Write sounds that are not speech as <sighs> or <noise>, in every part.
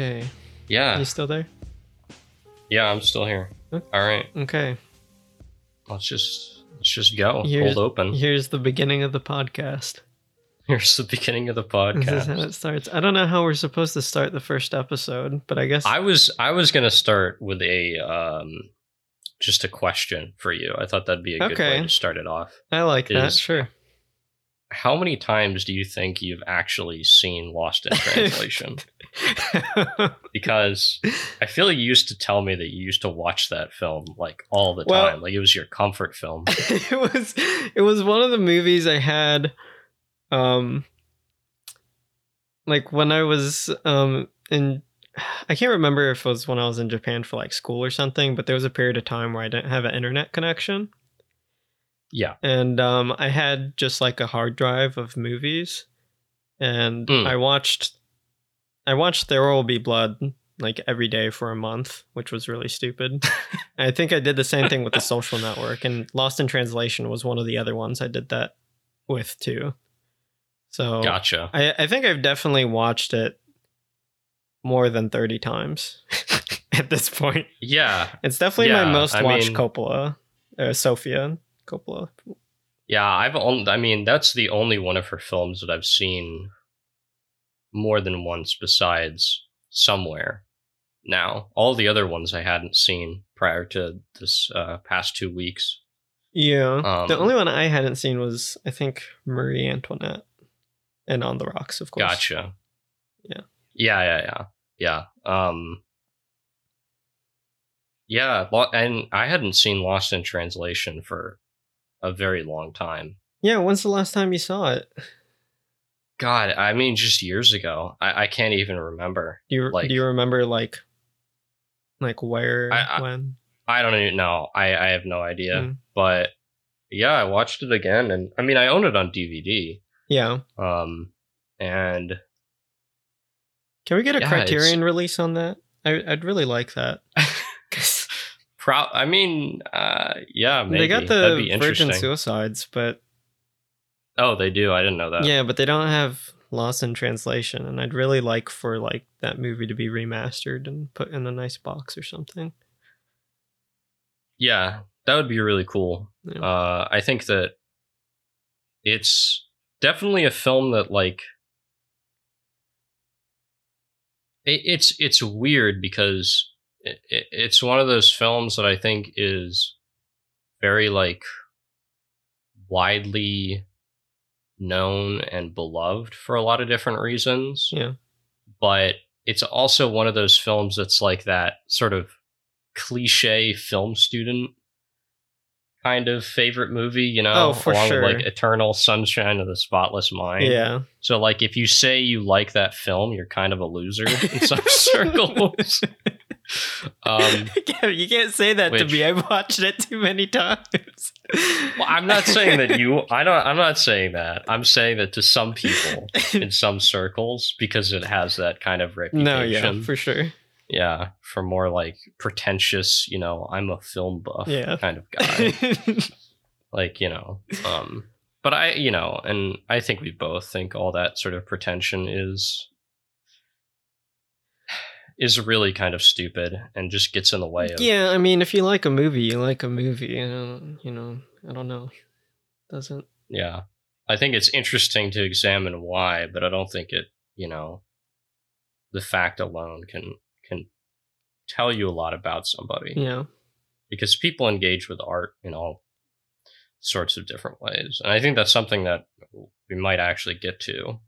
Okay. Yeah. You still there? Yeah, I'm still here. Okay. All right. Okay. Let's just let's just go. Here's- Hold open. Here's the beginning of the podcast. <laughs> Here's the beginning of the podcast. This is how it starts. I don't know how we're supposed to start the first episode, but I guess I was I was gonna start with a um just a question for you. I thought that'd be a good way to start it off. I like that. is- Sure. How many times do you think you've actually seen Lost in <laughs> Translation? because I feel like you used to tell me that you used to watch that film like all the Well- time. Like it was your comfort film. <laughs> it was it was one of the movies I had um like when I was um in I can't remember if it was when I was in Japan for like school or something, but there was a period of time where I didn't have an internet connection Yeah. and um I had just like a hard drive of movies and Mm. I watched I watched There Will Be Blood like every day for a month, which was really stupid. <laughs> I think I did the same thing with the social network and Lost in Translation was one of the other ones I did that with too. So Gotcha. I, I think I've definitely watched it more than 30 times <laughs> at this point. Yeah. It's definitely Yeah, my most I watched mean- Coppola, uh, Sofia Coppola. Yeah, I've only, I mean, that's the only one of her films that I've seen more than once besides Somewhere. Now, all the other ones I hadn't seen prior to this uh, past two weeks. Yeah. the Um, only one I hadn't seen was, I think, Marie Antoinette and On the Rocks, of course. Gotcha. Yeah. Yeah, yeah, yeah. Yeah. Um Yeah, and I hadn't seen Lost in Translation for a very long time. Yeah, when's the last time you saw it? God, I mean just years ago. I, I can't even remember. Do you, Like- do you remember, like, like where, I- I- when? I don't even know. I, I have no idea. Mm. But yeah, I watched it again and I mean I own it on DVD. Yeah. Um and Can we get a Yeah, Criterion release on that? I, I'd really like that. <laughs> pro I mean uh yeah, maybe they got the Virgin. Suicides, but Oh, they do. I didn't know that. yeah, but they don't have Lost in Translation, and I'd really like for like that movie to be remastered and put in a nice box or something. Yeah, that would be really cool. Yeah. Uh, I think that it's definitely a film that like it, it's it's weird because it, it, it's one of those films that I think is very like widely known and beloved for a lot of different reasons Yeah. but it's also one of those films that's like that sort of cliche film student kind of favorite movie, you know, Oh, for along sure. with like Eternal Sunshine of the Spotless Mind. Yeah. So like if you say you like that film, you're kind of a loser in some <laughs> circles. Um <laughs> you can't say that to me. I've watched it too many times. well, I'm not saying that you <laughs> I don't I'm not saying that. I'm saying that to some people <laughs> in some circles because it has that kind of reputation. no, yeah, for sure. Yeah, for more like pretentious, you know, I'm a film buff Yeah. kind of guy. like, you know, um but I, you know, and I think we both think all that sort of pretension is is really kind of stupid and just gets in the way of yeah, I mean, if you like a movie, you like a movie. You know, you know I don't know. Doesn't yeah. I think it's interesting to examine why, but I don't think it, you know, the fact alone can can tell you a lot about somebody. yeah. because people engage with art in all sorts of different ways. And I think that's something that we might actually get to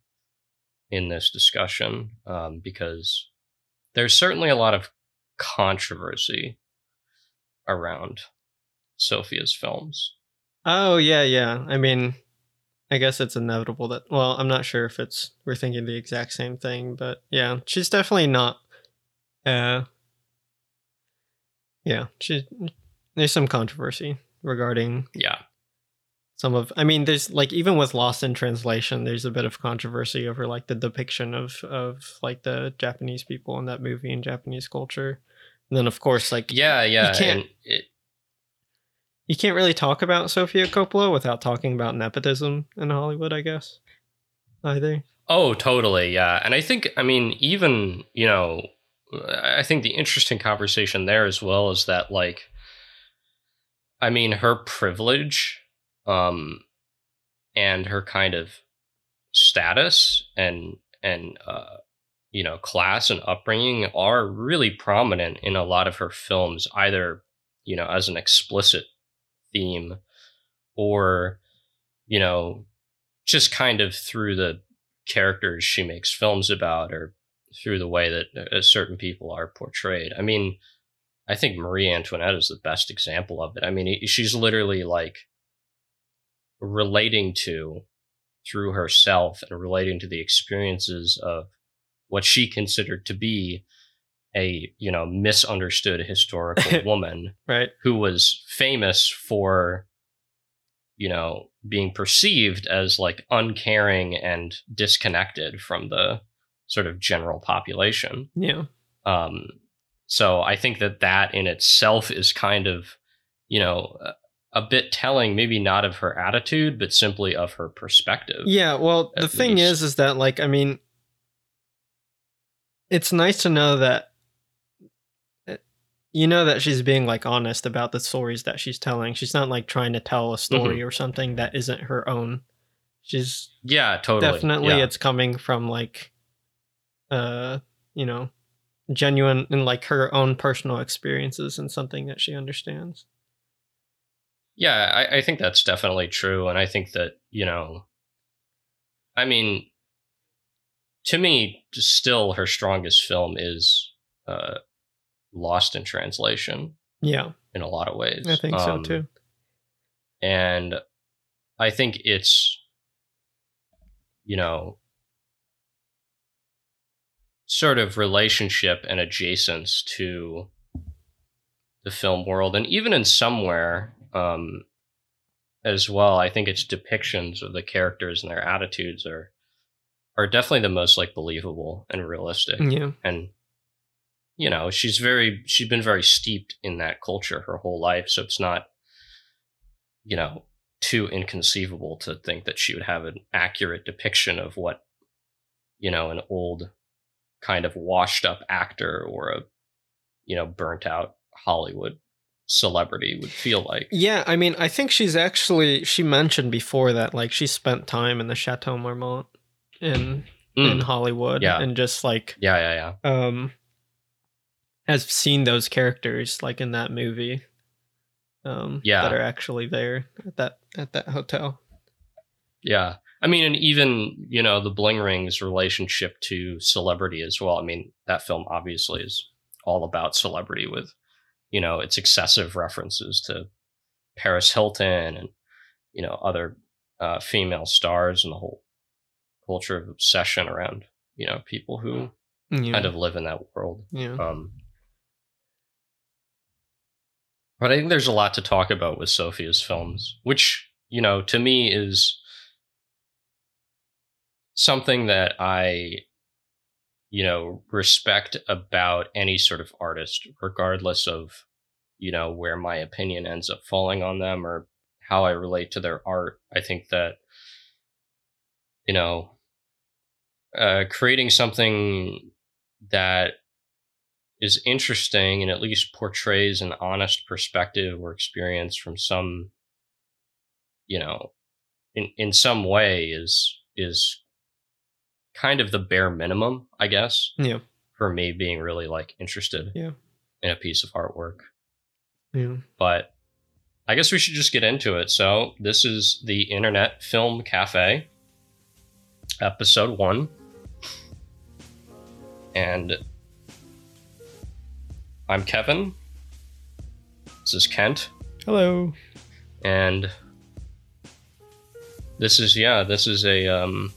in this discussion um, because there's certainly a lot of controversy around Sofia's films. Oh yeah, yeah. I mean, I guess it's inevitable that. Well, I'm not sure if it's we're thinking the exact same thing, but yeah, she's definitely not. Uh. Yeah, she. There's some controversy regarding Yeah. Some of. I mean, there's like even with Lost in Translation, there's a bit of controversy over like the depiction of of like the Japanese people in that movie and Japanese culture. And then of course, like Yeah, yeah. You can't- it, you can't really talk about Sofia Coppola without talking about nepotism in Hollywood, I guess. Either. Oh, totally. Yeah. And I think, I mean, even, you know, I think the interesting conversation there as well is that like I mean her privilege um and her kind of status and and uh you know class and upbringing are really prominent in a lot of her films either you know as an explicit theme or you know just kind of through the characters she makes films about or through the way that uh, certain people are portrayed. I mean, I think Marie Antoinette is the best example of it. I mean, she's literally like relating to through herself and relating to the experiences of what she considered to be a you know misunderstood historical <laughs> woman right who was famous for you know being perceived as like uncaring and disconnected from the sort of general population. Yeah. Um, so I think that that in itself is kind of, you know, a, bit telling, maybe not of her attitude, but simply of her perspective. Yeah. Well, the thing least. is, is that like, I mean, it's nice to know that eh, you know that she's being like honest about the stories that she's telling. She's not like trying to tell a story mm-hmm. or something that isn't her own. She's yeah, totally. Definitely, yeah. it's coming from like uh, you know, genuine and like her own personal experiences and something that she understands. Yeah, I, I think that's definitely true. And I think that, you know, I mean, to me, still her strongest film is uh, Lost in Translation. Yeah. In a lot of ways. I think um, so too. And I think it's, you know, sort of relationship and adjacence to the film world and even in somewhere um, as well i think its depictions of the characters and their attitudes are are definitely the most like believable and realistic. Yeah. And you know she's very she's been very steeped in that culture her whole life so it's not you know too inconceivable to think that she would have an accurate depiction of what you know an old kind of washed up actor or a you know burnt out Hollywood celebrity would feel like. Yeah, I mean, I think she's actually she mentioned before that like she spent time in the Chateau Marmont in mm. in Hollywood yeah. and just like Yeah, yeah, yeah. Um has seen those characters like in that movie. Um yeah. that are actually there at that at that hotel. Yeah. I mean, and even you know the Bling Ring's relationship to celebrity as well. I mean, that film obviously is all about celebrity with you know its excessive references to Paris Hilton and you know other uh, female stars and the whole culture of obsession around you know people who yeah. kind of live in that world. Yeah. Um, but I think there's a lot to talk about with Sofia's films, which you know to me is something that I, you know, respect about any sort of artist, regardless of, you know, where my opinion ends up falling on them or how I relate to their art. I think that, you know, uh, creating something that is interesting and at least portrays an honest perspective or experience from some, you know, in, in some way is is kind of the bare minimum, I guess. Yeah. For me being really like interested yeah. in a piece of artwork. Yeah. But I guess we should just get into it. So this is the Internet Film Cafe, episode one. And I'm Kevin. This is Kent. Hello. And this is yeah, this is a um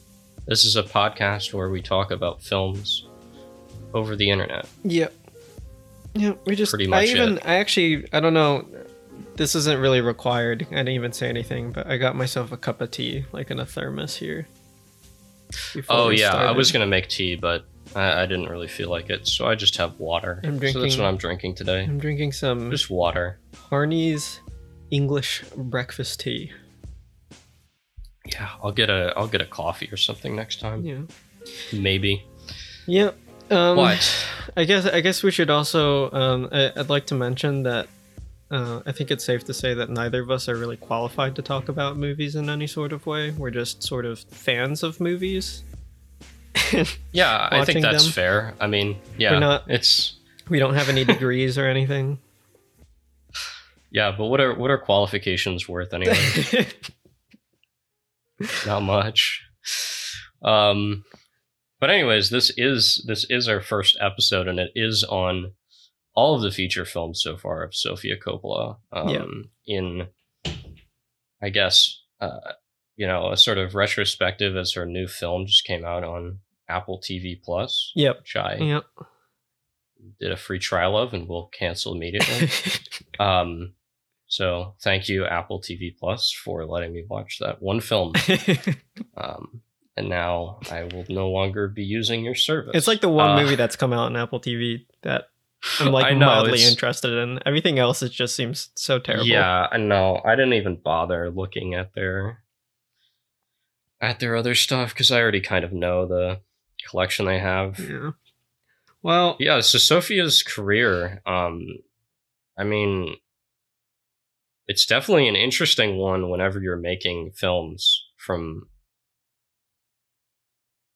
this is a podcast where we talk about films over the internet. Yep. Yeah, we just pretty much. I even it. I actually I don't know. This isn't really required. I didn't even say anything, but I got myself a cup of tea, like in a thermos here. Oh yeah, started. I was gonna make tea, but I, I, didn't really feel like it, so I just have water. I'm drinking. So that's what I'm drinking today. I'm drinking some just water. Harney's English breakfast tea. Yeah, I'll get a I'll get a coffee or something next time. Yeah. Maybe. Yeah. Um, What? I guess I guess we should also. Um, I, I'd like to mention that uh, I think it's safe to say that neither of us are really qualified to talk about movies in any sort of way. We're just sort of fans of movies. <laughs> Yeah, I think that's them. fair. I mean, yeah, We're not- it's we don't have any degrees or anything. <laughs> yeah, but what are what are qualifications worth anyway? <laughs> Not much. Um, but anyways, this is this is our first episode, and it is on all of the feature films so far of Sofia Coppola. Um, Yeah. In, I guess, uh, you know, a sort of retrospective as her new film just came out on Apple TV Plus, yep. which I Yep. did a free trial of and will cancel immediately. <laughs> um, so thank you, Apple TV Plus, for letting me watch that one film. <laughs> Um, and now I will no longer be using your service. it's like the one Uh, movie that's come out on Apple TV that I'm like <laughs> know, mildly interested in. Everything else it just seems so terrible. Yeah, I know. I didn't even bother looking at their at their other stuff because I already kind of know the collection they have. Yeah. Well, Yeah, so Sofia's career, um, I mean, it's definitely an interesting one whenever you're making films from,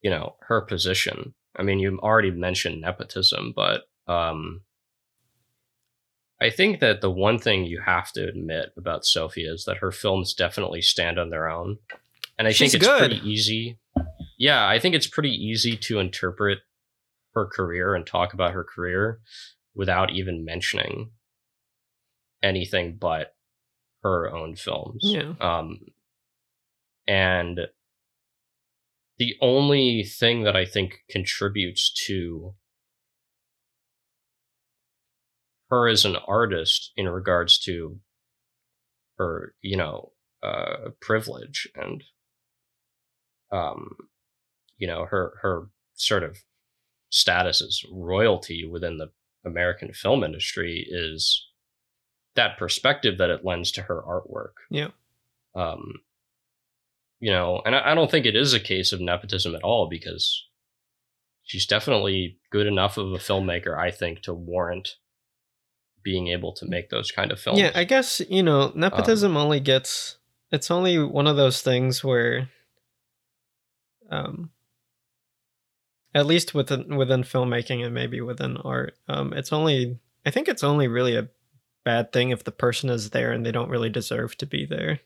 you know, her position. I mean, you already mentioned nepotism, but um, I think that the one thing you have to admit about Sofia is that her films definitely stand on their own. And I She's think it's good. pretty easy. Yeah, I think it's pretty easy to interpret her career and talk about her career without even mentioning anything but her own films. Yeah. Um, and the only thing that I think contributes to her as an artist in regards to her, you know, uh, privilege and, um, you know, her her sort of status as royalty within the American film industry is that perspective that it lends to her artwork. Yeah. Um, you know, and I, I don't think it is a case of nepotism at all because she's definitely good enough of a filmmaker, I think, to warrant being able to make those kind of films. Yeah, I guess you know nepotism only gets. It's only one of those things where, um, at least within within filmmaking and maybe within art, um, it's only. I think it's only really a bad thing if the person is there and they don't really deserve to be there.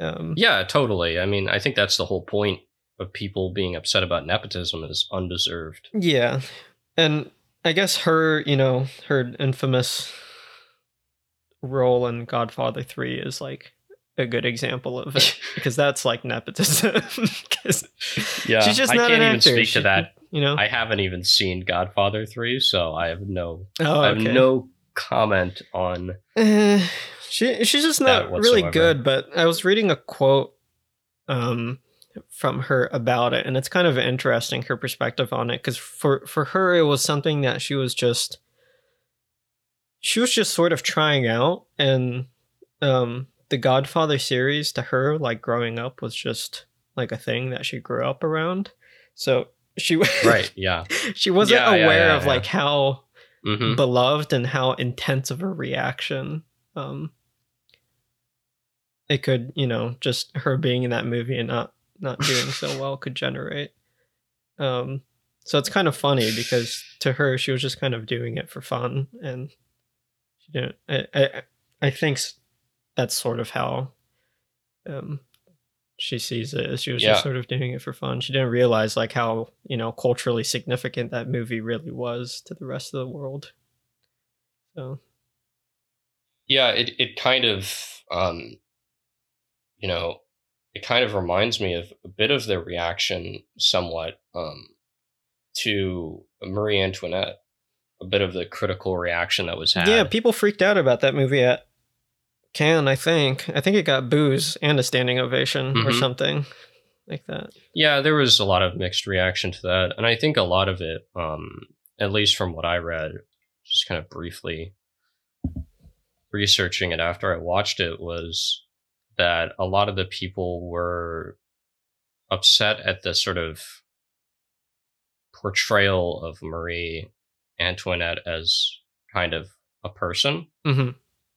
Um, Yeah, totally. I mean, I think that's the whole point of people being upset about nepotism is undeserved. Yeah. And I guess her, you know, her infamous role in Godfather 3 is like a good example of it <laughs> because that's like nepotism. <laughs> Yeah, she's just I not can't an even actor. speak She- to that. You know? I haven't even seen Godfather 3, so I have no oh, I have okay. no comment on Uh, she she's just not really good. But I was reading a quote um from her about it, and it's kind of interesting her perspective on it because for for her it was something that she was just she was just sort of trying out, and um the Godfather series to her like growing up was just like a thing that she grew up around. So she <laughs> right, yeah. she wasn't Yeah, aware yeah, of yeah. like how hmm beloved and how intense of a reaction um it could you know just her being in that movie and not not doing so <laughs> well could generate um so it's kind of funny because to her she was just kind of doing it for fun and she didn't i i, I think that's sort of how um she sees it as she was Yeah. just sort of doing it for fun she didn't realize like how you know culturally significant that movie really was to the rest of the world so Yeah, it it kind of um you know, it kind of reminds me of a bit of the reaction somewhat um to Marie Antoinette. A bit of the critical reaction that was had. yeah people freaked out about that movie at cannes i think i think it got boos and a standing ovation or Mhm. something like that Yeah, there was a lot of mixed reaction to that, and I think a lot of it, um, at least from what I read, just kind of briefly researching it after I watched it, was that a lot of the people were upset at the sort of portrayal of Marie Antoinette as kind of a person. hmm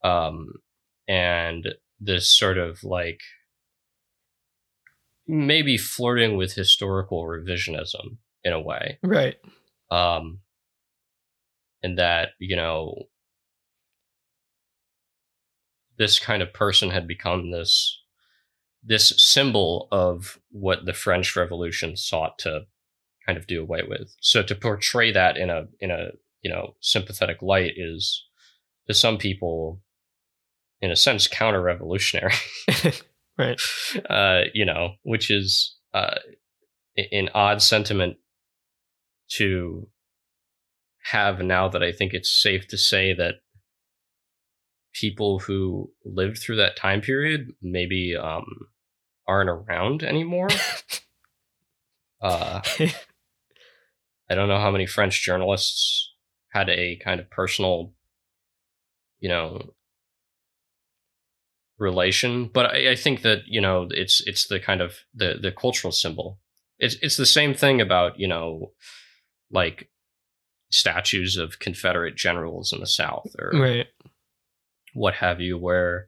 Um, and this sort of like maybe flirting with historical revisionism in a way. Right. Um, and that, you know, this kind of person had become this this symbol of what the French Revolution sought to kind of do away with. So to portray that in a in a you know sympathetic light is to some people, in a sense, counter revolutionary. <laughs> <laughs> right. uh, you know, which is uh, an odd sentiment to have now that I think it's safe to say that people who lived through that time period maybe um, aren't around anymore. <laughs> uh, I don't know how many French journalists had a kind of personal, you know, relation, but I, I think that you know it's it's the kind of the the cultural symbol. It's it's the same thing about you know, like statues of Confederate generals in the South or right. what have you, where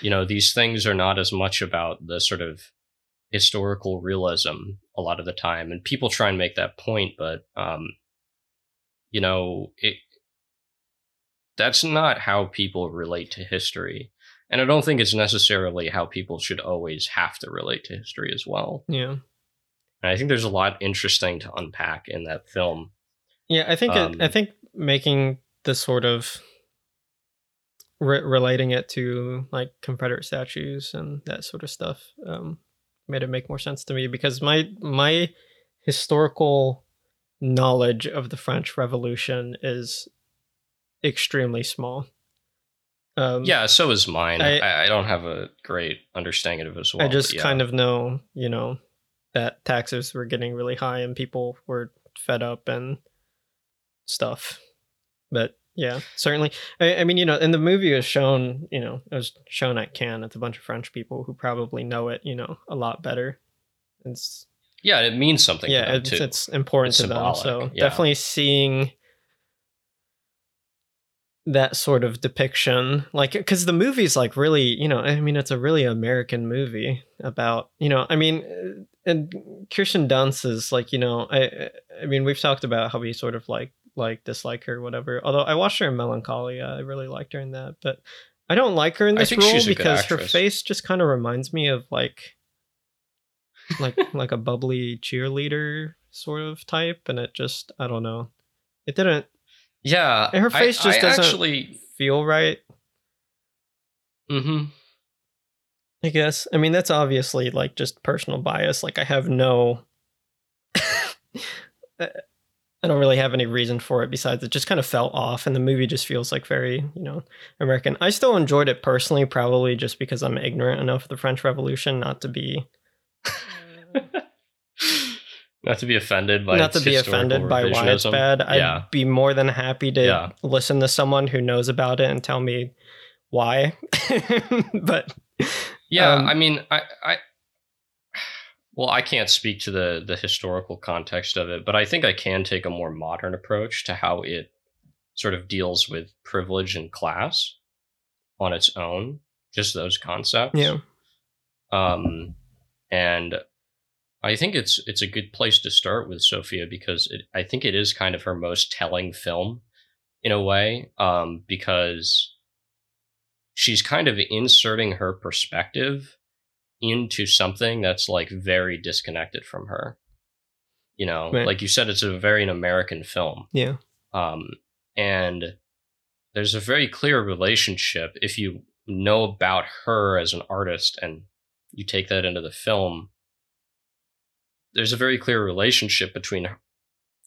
you know these things are not as much about the sort of historical realism a lot of the time, and people try and make that point, but um, you know it. That's not how people relate to history. And I don't think it's necessarily how people should always have to relate to history as well. Yeah. And I think there's a lot interesting to unpack in that film. Yeah, I think Um, it, I think making the sort of re- relating it to like Confederate statues and that sort of stuff um, made it make more sense to me because my my historical knowledge of the French Revolution is extremely small. Um, Yeah, so is mine. I- I, don't have a great understanding of it as well. I just yeah. kind of know, you know, that taxes were getting really high and people were fed up and stuff. But yeah, certainly. I, I mean, you know, and the movie was shown, you know, it was shown at Cannes. It's a bunch of French people who probably know it, you know, a lot better. It's Yeah, it means something. to yeah, them, it's, it's important It's to them. So yeah. definitely seeing that sort of depiction, like, because the movie's like really, you know, I mean, it's a really American movie about, you know, I mean, uh, and Kirsten Dunst is like, you know, I, I mean, we've talked about how we sort of like like dislike her, or whatever. Although I watched her in Melancholia, I really liked her in that, but I don't like her in this role she's a good because her face just kind of reminds me of like like <laughs> like a bubbly cheerleader sort of type and it just i don't know it didn't yeah, her face I, just I doesn't- actually. feel right. Hmm i guess. I mean that's obviously like just personal bias. Like i have no <laughs> i don't really have any reason for it besides it just kind of fell off and the movie just feels like very you know american. I still enjoyed it personally probably just because i'm ignorant enough of the french revolution not to be <laughs> Not to be offended by not to be offended by why it's bad. I'd Yeah. be more than happy to Yeah. listen to someone who knows about it and tell me why. <laughs> but Yeah, Um, I mean, I, I, well, I can't speak to the the historical context of it, but I think I can take a more modern approach to how it sort of deals with privilege and class on its own, just those concepts. yeah, Um, and I think it's it's a good place to start with Sofia because it, I think it is kind of her most telling film in a way um, because she's kind of inserting her perspective into something that's like very disconnected from her. You know, Right. like you said, it's a very an American film. yeah, Um, and there's a very clear relationship if you know about her as an artist and you take that into the film. There's a very clear relationship between,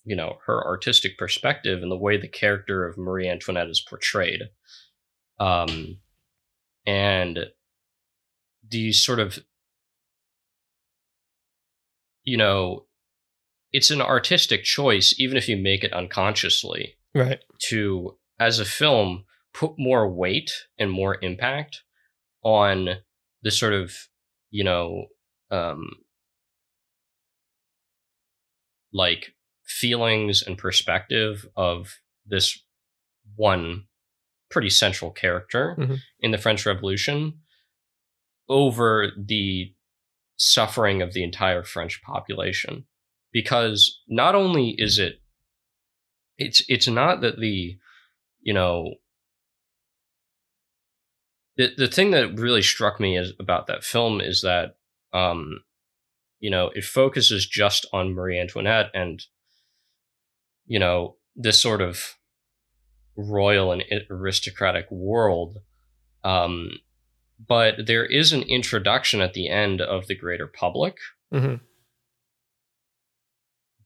you know, her artistic perspective and the way the character of Marie Antoinette is portrayed. Um, and these sort of, you know, it's an artistic choice, even if you make it unconsciously right, to as a film put more weight and more impact on the sort of you know um like feelings and perspective of this one pretty central character Mhm. in the French Revolution over the suffering of the entire French population. Because not only is it it's it's not that the you know the the thing that really struck me is about that film is that um you know it focuses just on Marie Antoinette and you know this sort of royal and aristocratic world um but there is an introduction at the end of the greater public hmm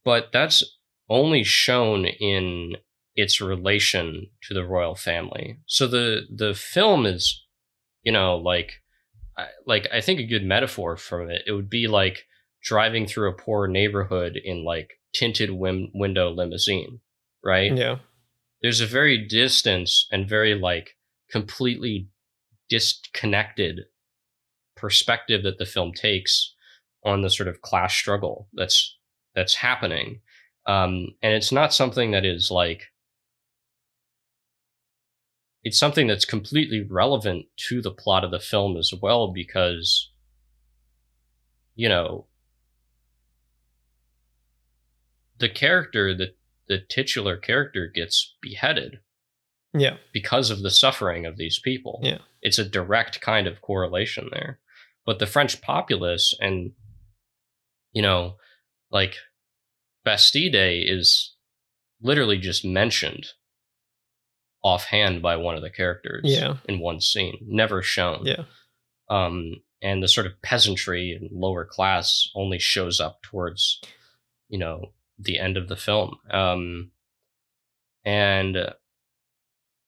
but that's only shown in its relation to the royal family. So the the film is, you know, like, like I think a good metaphor from it. It would be like driving through a poor neighborhood in like tinted wim- window limousine, right? Yeah. There's a very distance and very like completely disconnected perspective that the film takes on the sort of class struggle that's that's happening um, and it's not something that is like it's something that's completely relevant to the plot of the film as well because you know the character the the titular character gets beheaded Yeah. because of the suffering of these people. Yeah. It's a direct kind of correlation there. But the French populace and you know, like Bastille is literally just mentioned offhand by one of the characters Yeah. in one scene, never shown. Yeah. Um and the sort of peasantry and lower class only shows up towards you know the end of the film. Um and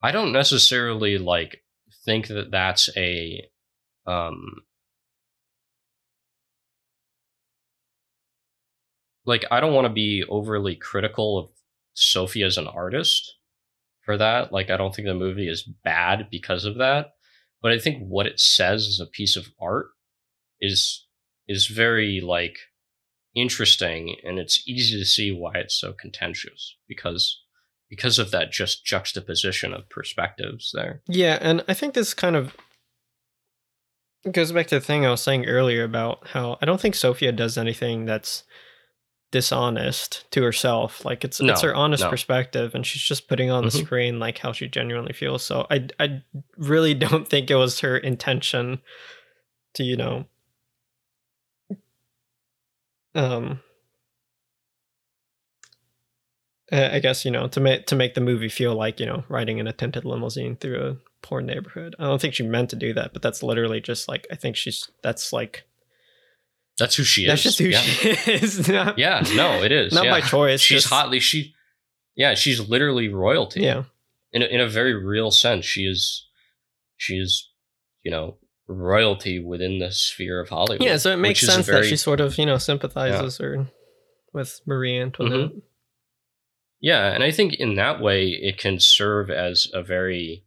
I don't necessarily like think that that's a um like I don't want to be overly critical of Sophie as an artist for that. Like I don't think the movie is bad because of that, but I think what it says as a piece of art is is very like interesting and it's easy to see why it's so contentious because because of that just juxtaposition of perspectives there. Yeah, and I think this kind of goes back to the thing I was saying earlier about how I don't think Sofia does anything that's dishonest to herself. Like it's it's her honest no. perspective, and she's just putting on the Mhm. screen like how she genuinely feels. So I I really <laughs> don't think it was her intention to you know um I guess you know to make to make the movie feel like you know riding in a tinted limousine through a poor neighborhood. I don't think she meant to do that, but that's literally just like I think she's that's like That's who she is. that's just who yeah. she <laughs> is. Not, Yeah, no, it is. not yeah. by choice. She's just- hotly she Yeah, she's literally royalty. Yeah, In a, in a very real sense, she is she is, you know, royalty within the sphere of Hollywood. yeah. So it makes which is a sense very- that she sort of you know sympathizes her with Marie Antoinette. Yeah, and I think in that way it can serve as a very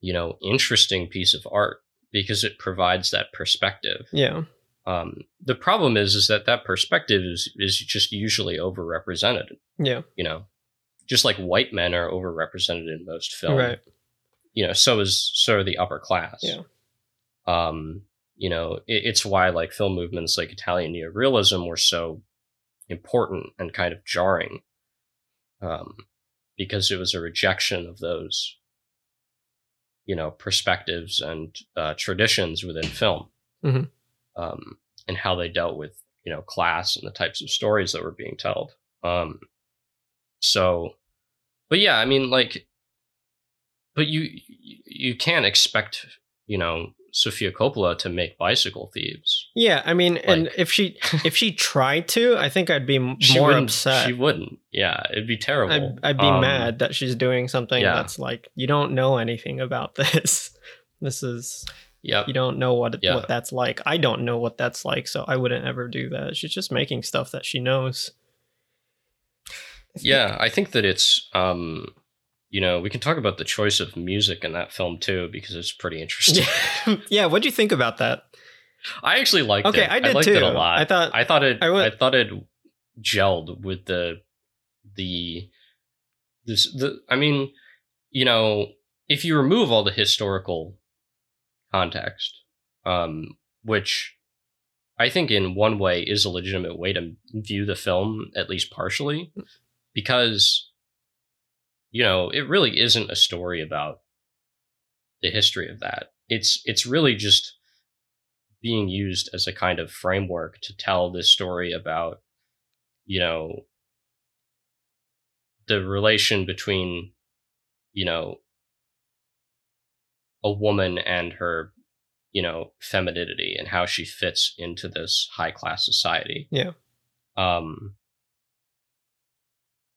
you know, interesting piece of art because it provides that perspective. Yeah, Um, the problem is is that that perspective is is just usually overrepresented, yeah, you know. Just like white men are overrepresented in most film. right. You know, so is so are the upper class. Yeah. Um, you know, it, it's why like film movements like Italian neorealism were so important and kind of jarring. Um, because it was a rejection of those, you know, perspectives and uh, traditions within film, Mhm. um, and how they dealt with you know class and the types of stories that were being told. Um, so, but yeah, I mean, like, but you you, can't expect you know Sofia Coppola to make Bicycle Thieves. Yeah, I mean, and if she <laughs> if she tried to, I think I'd be more upset. She wouldn't. Yeah, it'd be terrible. I'd, I'd be Um, mad that she's doing something yeah. that's like you don't know anything about <laughs> this. This is yeah. you don't know what Yeah. what that's like. I don't know what that's like, so I wouldn't ever do that. She's just making stuff that she knows. Yeah, I think that it's um you know, we can talk about the choice of music in that film too because it's pretty interesting. Yeah, <laughs> yeah. What'd you think about that? I actually liked it. Okay, it. I did liked too. it a lot. I thought- I thought it I I, thought it gelled with the the this the I mean, you know, if you remove all the historical context, um, which I think in one way is a legitimate way to view the film, at least partially, because you know, it really isn't a story about the history of that. It's it's really just being used as a kind of framework to tell this story about, you know, the relation between, you know, a woman and her, you know, femininity and how she fits into this high class society. Yeah. Um,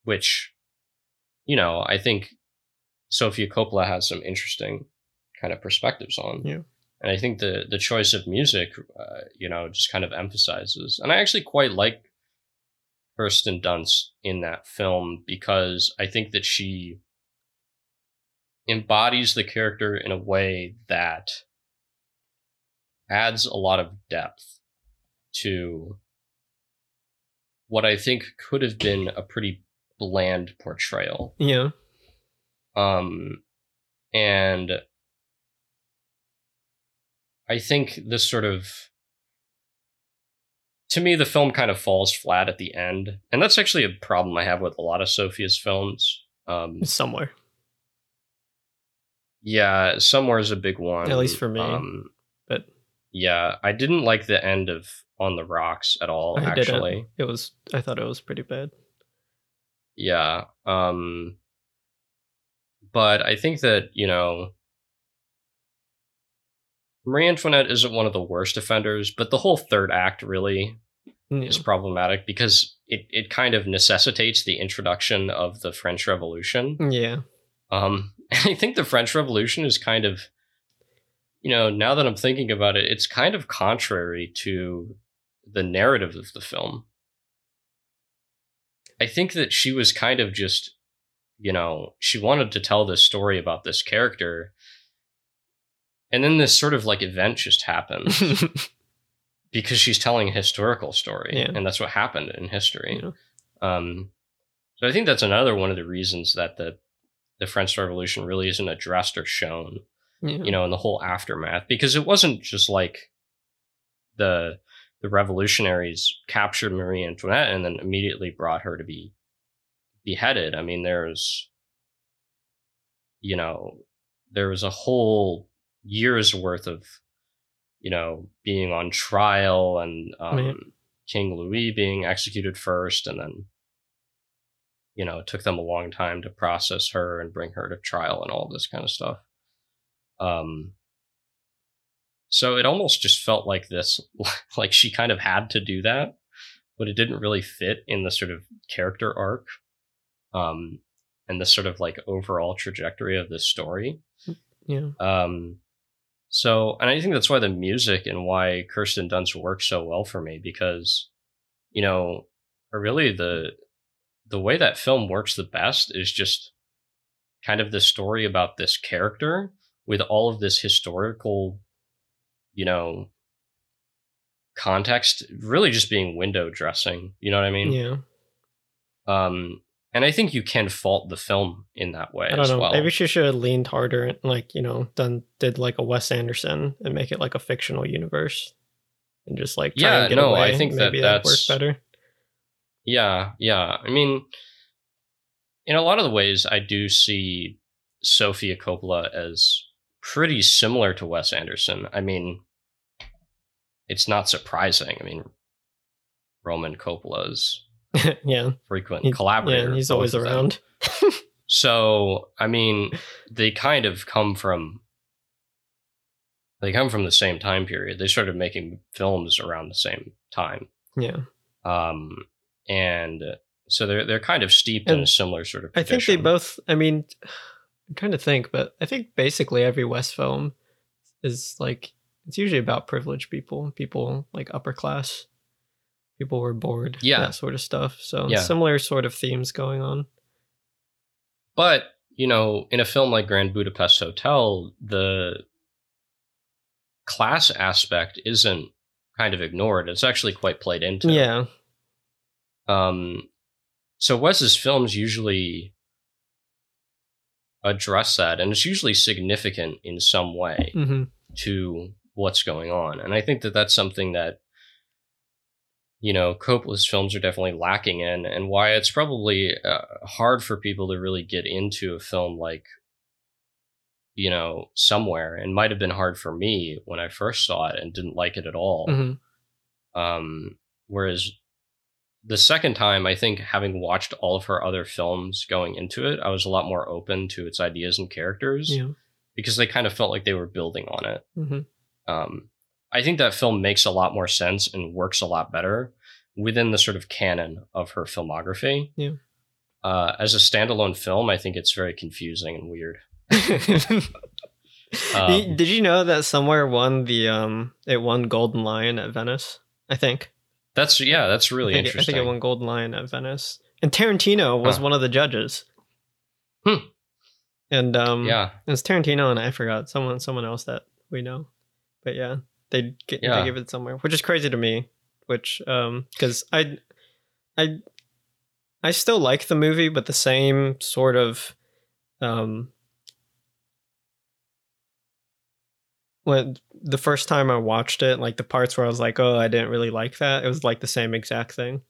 which you know, I think Sofia Coppola has some interesting kind of perspectives on. Yeah. And I think the the choice of music, uh, you know, just kind of emphasizes. And I actually quite like Kirsten Dunst in that film because I think that she embodies the character in a way that adds a lot of depth to what I think could have been a pretty bland portrayal. Yeah. Um, and I think this sort of, to me, the film kind of falls flat at the end, and that's actually a problem I have with a lot of Sofia's films. Um, Somewhere. yeah, somewhere is a big one. At least for me, Um, but- yeah, I didn't like the end of On the Rocks at all. I didn't. actually, It was. I thought it was pretty bad. Yeah. Um but I think that, you know, Marie Antoinette isn't one of the worst offenders, but the whole third act really is problematic because it, it kind of necessitates the introduction of the French Revolution. Yeah. Um <laughs> I think the French Revolution is kind of you know, now that I'm thinking about it, it's kind of contrary to the narrative of the film. I think that she was kind of just, you know, she wanted to tell this story about this character. And then this sort of like event just happened <laughs> because she's telling a historical story. Yeah. And that's what happened in history. Yeah. Um, so I think that's another one of the reasons that the, the French Revolution really isn't addressed or shown yeah. you know, in the whole aftermath, because it wasn't just like the the revolutionaries captured Marie Antoinette and then immediately brought her to be beheaded. I mean, there's, you know, there was a whole year's worth of, you know, being on trial and um, Yeah. King Louis being executed first, and then, you know, it took them a long time to process her and bring her to trial and all this kind of stuff. Um, so it almost just felt like this, <laughs> like she kind of had to do that, but it didn't really fit in the sort of character arc, um, and the sort of like overall trajectory of this story. yeah. Um, so, and I think that's why the music and why Kirsten Dunst works so well for me because, you know, really the the way that film works the best is just kind of the story about this character with all of this historical, you know, context, really just being window dressing. You know what I mean? yeah. Um, and I think you can fault the film in that way I don't know. well. Maybe she should have leaned harder and like, you know, done did like a Wes Anderson and make it like a fictional universe. And just like try Yeah, and get no, I think that maybe that'd work better. Yeah, yeah. I mean, in a lot of the ways, I do see Sofia Coppola as pretty similar to Wes Anderson. I mean, it's not surprising. I mean, Roman Coppola's <laughs> yeah. frequent He- collaborator. Yeah, he's always around. <laughs> So, I mean, they kind of come from they come from the same time period. They started making films around the same time. Yeah. Um and so they're they're kind of steeped in a similar sort of I think they both I mean <sighs> I'm trying to think, but I think basically every Wes film is like it's usually about privileged people, people like upper class. People were bored. Yeah. That sort of stuff. So Yeah. similar sort of themes going on. But, you know, in a film like Grand Budapest Hotel, the class aspect isn't kind of ignored. It's actually quite played into. Yeah. Um, so Wes's films usually address that, and it's usually significant in some way hmm to what's going on. And I think that that's something that you know Coppola's films are definitely lacking in, and why it's probably uh, hard for people to really get into a film like you know somewhere, and might have been hard for me when I first saw it and didn't like it at all. hmm Um, whereas the second time, I think having watched all of her other films going into it, I was a lot more open to its ideas and characters Yeah. because they kind of felt like they were building on it. hmm Um, I think that film makes a lot more sense and works a lot better within the sort of canon of her filmography. Yeah. Uh, as a standalone film, I think it's very confusing and weird. <laughs> Um, Did you know that somewhere won the um it won Golden Lion at Venice? I think. That's yeah, that's really I think, it, I interesting. think it won Golden Lion at Venice, and Tarantino was Huh. one of the judges. Hmm. And um, yeah, it's Tarantino and I forgot someone someone else that we know, but yeah, they get Yeah. they give it somewhere, which is crazy to me. Which um, because I, I, I still like the movie, but the same sort of um. When the first time I watched it, like the parts where I was like, "Oh, I didn't really like that," it was like the same exact thing.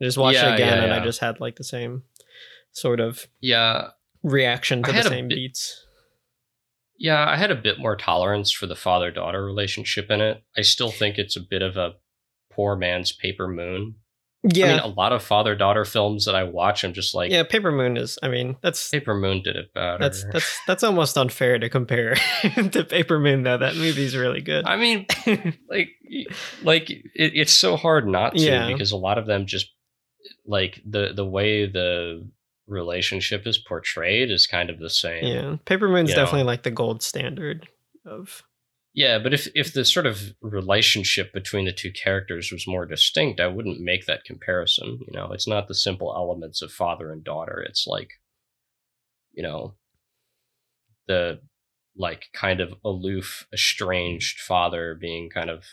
I just watched Yeah, it again, yeah, and I just had like the same sort of yeah, reaction to I the same beats. Yeah. I had a bit more tolerance for the father-daughter relationship in it. I still think it's a bit of a poor man's Paper Moon. Yeah, I mean, a lot of father-daughter films that I watch, I'm just like, yeah. Paper Moon is. I mean, that's Paper Moon did it better. that's that's that's almost unfair to compare <laughs> to Paper Moon. Though that movie's really good. I mean, <laughs> like like it, it's so hard not to Yeah. because a lot of them just like the the way the relationship is portrayed is kind of the same. yeah, Paper Moon's You know. definitely like the gold standard of. Yeah, but if if the sort of relationship between the two characters was more distinct, I wouldn't make that comparison. You know, it's not the simple elements of father and daughter. It's like, you know, the like kind of aloof, estranged father being kind of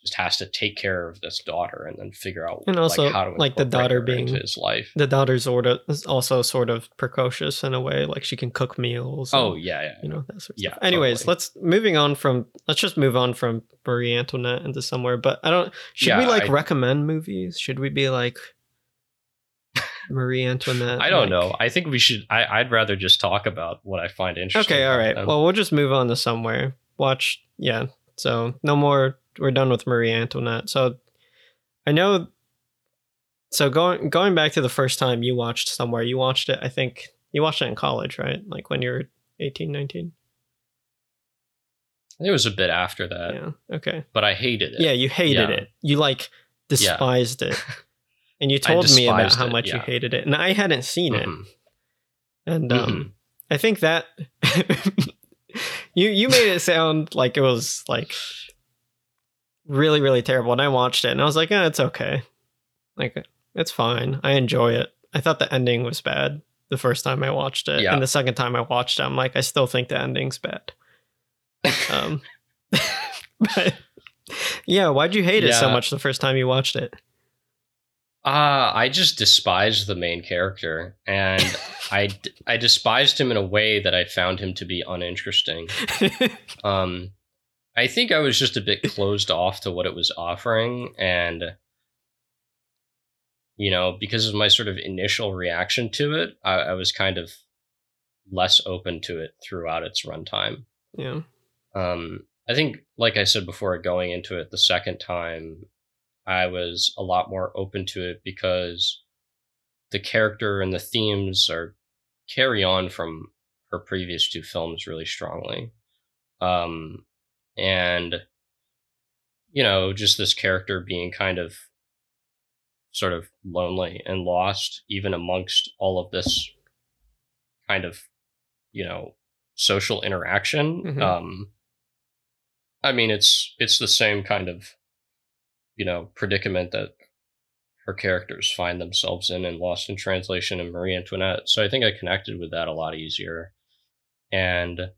just has to take care of this daughter and then figure out And also, like, how to like, the daughter being- his life. The daughter's order is also sort of precocious in a way, like she can cook meals. Oh and, yeah, yeah. you know that sort of Yeah, stuff. Anyways, totally. let's moving on from let's just move on from Marie Antoinette into somewhere. But I don't. Should we like I- recommend movies? Should we be like Marie Antoinette? <laughs> I don't like- know. I think we should. I, I'd rather just talk about what I find interesting. Okay, all right. them. Well, we'll just move on to somewhere. Watch, yeah. So no more. We're done with Marie Antoinette. So I know. So going going back to the first time you watched somewhere, you watched it. I think you watched it in college, right? Like when you were 18, 19? it was a bit after that, Yeah. Okay. but I hated it. Yeah, you hated Yeah. it. You like despised it. <laughs> And you told me about how it, much you hated it. And I hadn't seen it. Mhm. And um Mhm. I think that <laughs> you you made it sound like it was like really really terrible and I watched it and I was like, "Oh, it's okay." Like it's fine. I enjoy it. I thought the ending was bad the first time I watched it. Yeah. And the second time I watched it, I'm like, I still think the ending's bad. <laughs> Um <laughs> but yeah, why'd you hate it so much the first time you watched it? Ah, I just despised the main character, and <laughs> I d- I despised him in a way that I found him to be uninteresting. Um, I think I was just a bit closed off to what it was offering, and you know, because of my sort of initial reaction to it, I, I was kind of less open to it throughout its runtime. yeah. Um, I think, like I said before, going into it the second time, I was a lot more open to it because the character and the themes are carry on from her previous two films really strongly. Um, and you know, just this character being kind of sort of lonely and lost, even amongst all of this kind of, you know, social interaction. Mhm. Um, I mean, it's it's the same kind of, you know, predicament that her characters find themselves in in Lost in Translation and Marie Antoinette. So I think I connected with that a lot easier, and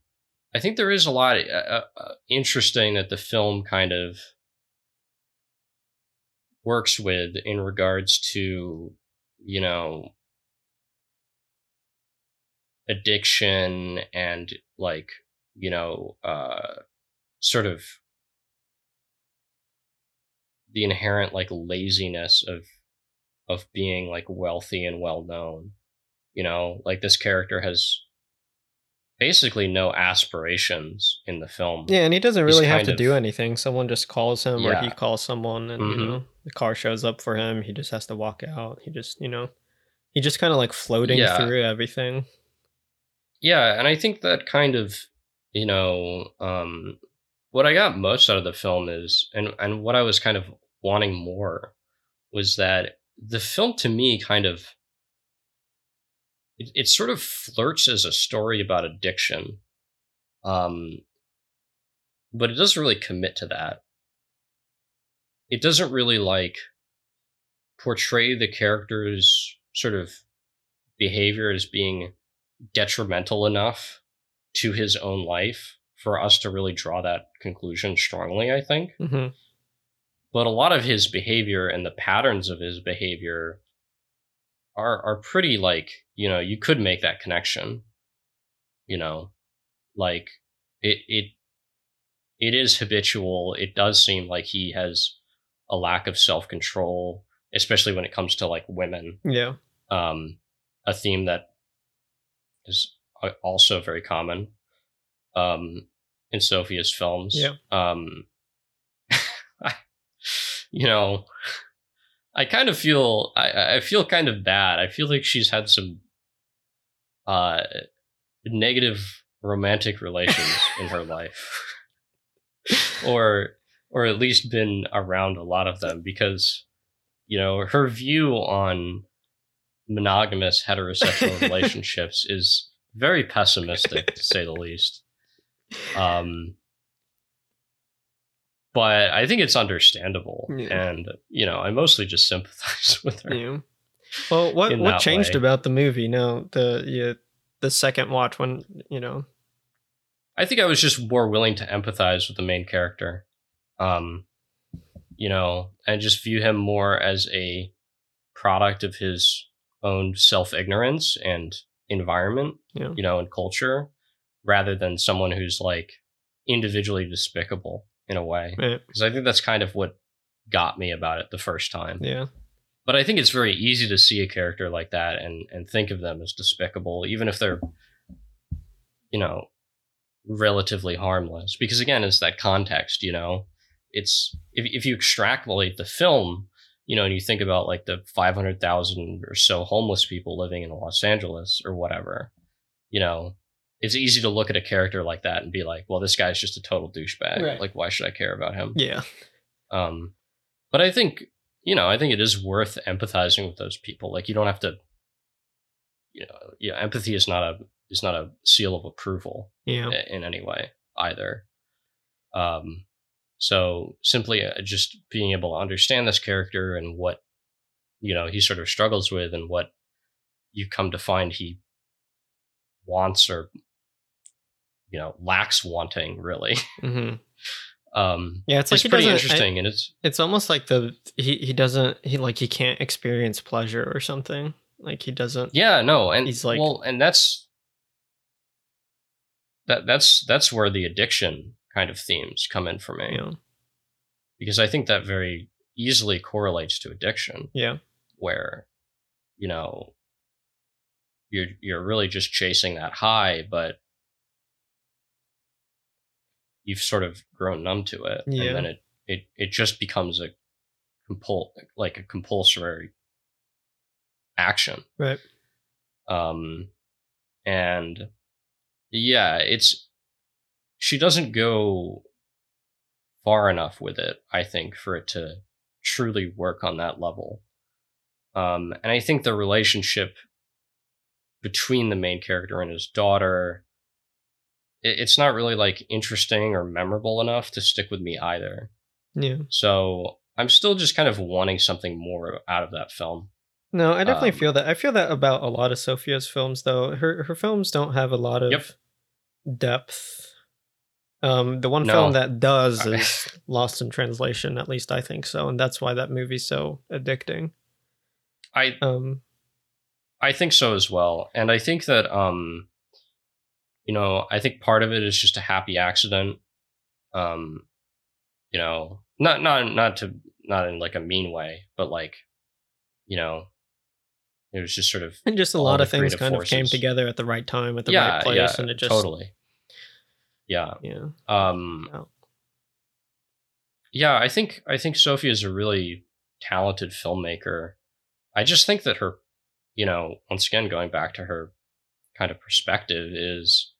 I think there is a lot uh, uh, interesting that the film kind of works with in regards to you know addiction and like you know uh sort of the inherent like laziness of of being like wealthy and well known you know like this character has basically no aspirations in the film Yeah, and he doesn't really have to of- do anything. Someone just calls him or he calls someone and you Mhm. know, the car shows up for him. He just has to walk out. He just, you know, he just kind of like floating Yeah. through everything. yeah and i think that kind of you know um what i got most out of the film is and and what i was kind of wanting more was that the film to me kind of it, it sort of flirts as a story about addiction um but it doesn't really commit to that it doesn't really like portray the character's sort of behavior as being detrimental enough to his own life for us to really draw that conclusion strongly, I think. hmm But a lot of his behavior and the patterns of his behavior are are pretty like, you know, you could make that connection. You know, like it it it is habitual. It does seem like he has a lack of self-control, especially when it comes to like women Yeah. um, a theme that is also very common um, in Sofia's films. Yeah. Um, I, <laughs> you know, I kind of feel I, I feel kind of bad. I feel like she's had some uh, negative romantic relations <laughs> in her life, or or at least been around a lot of them because you know her view on monogamous heterosexual <laughs> relationships is very pessimistic to say the least um but i think it's understandable Yeah. and you know i mostly just sympathize <laughs> with her Yeah. Well, what what changed way. about the movie? No, the yeah, the second watch when you know. I think I was just more willing to empathize with the main character. Um, you know, and just view him more as a product of his own self ignorance and environment, Yeah. you know, and culture, rather than someone who's like individually despicable in a way. Because I think that's kind of what got me about it the first time. Yeah. But I think it's very easy to see a character like that and and think of them as despicable, even if they're, you know, relatively harmless. Because again, it's that context. You know, it's if if you extrapolate the film, you know, and you think about like the five hundred thousand or so homeless people living in Los Angeles or whatever, you know. It's easy to look at a character like that and be like, "Well, this guy's just a total douchebag. Right. Like, why should I care about him?" Yeah. Um, but I think you know, I think it is worth empathizing with those people. Like you don't have to, you know, yeah, empathy is not a is not a seal of approval Yeah. i- in any way either. Um, so simply uh, just being able to understand this character and what you know he sort of struggles with and what you come to find he wants or you know lacks wanting really <laughs> hmm um Yeah. It's it's, like pretty doesn't. I- interesting and it's it's almost like the he he doesn't he like he can't experience pleasure or something. Like he doesn't. Yeah, no, and He's like- well, and that's that that's that's where the addiction kind of themes come in for me know. because I think that very easily correlates to addiction, Yeah. where you know you're you're really just chasing that high, but you've sort of grown numb to it, Yeah. and then it it it just becomes a compul like a compulsory action Right. um and yeah it's she doesn't go far enough with it i think for it to truly work on that level um and i think the relationship between the main character and his daughter it's not really like interesting or memorable enough to stick with me either Yeah. so i'm still just kind of wanting something more out of that film No, I definitely Um, feel that. I feel that about a lot of Sofia's films, though. Her her films don't have a lot of Yep. depth Um, the one No. film that does is <laughs> Lost in Translation. At least I think so, and that's why that movie's so addicting. I Um, I think so as well. And I think that um you know, I think part of it is just a happy accident. Um you know, not not not to not in like a mean way, but like you know, it was just sort of and just a lot of things kind of came together at the right time, at the yeah, right place, yeah, and it just totally. Yeah. yeah. Um yeah, I think I think Sophie is a really talented filmmaker. I just think that her, you know, once again going back to her kind of perspective is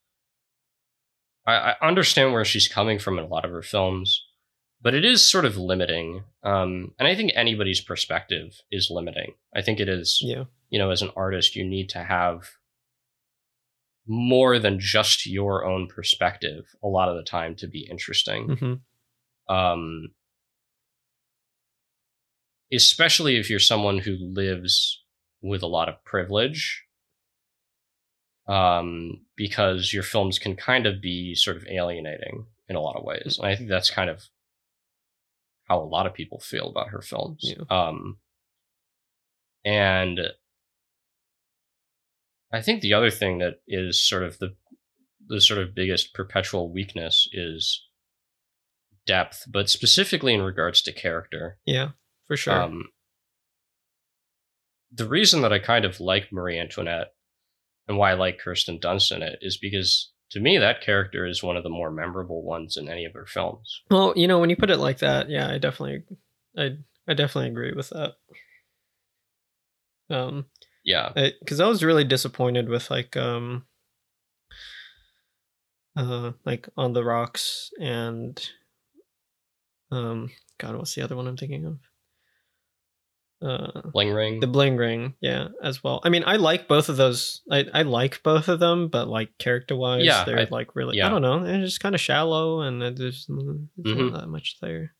I, I understand where she's coming from in a lot of her films, but it is sort of limiting. Um, and I think anybody's perspective is limiting. I think it is Yeah. you know, as an artist, you need to have more than just your own perspective a lot of the time to be interesting. hmm Um, especially if you're someone who lives with a lot of privilege. Um, because your films can kind of be sort of alienating in a lot of ways. And I think that's kind of how a lot of people feel about her films. Yeah. Um, and I think the other thing that is sort of the the sort of biggest perpetual weakness is depth, but specifically in regards to character. Yeah, for sure. Um, the reason that I kind of like Marie Antoinette and why I like Kirsten Dunst in it is because to me that character is one of the more memorable ones in any of her films. well, you know, when you put it like that, yeah, I definitely, I, I definitely agree with that. Um, Yeah, because I was really disappointed with like um uh like on the rocks and um god what's the other one i'm thinking of uh Bling Ring. the bling ring yeah as well i mean i like both of those i i like both of them but like character wise Yeah, they're I- like really yeah. i don't know they're just kind of shallow and there's, there's Mhm. not that much there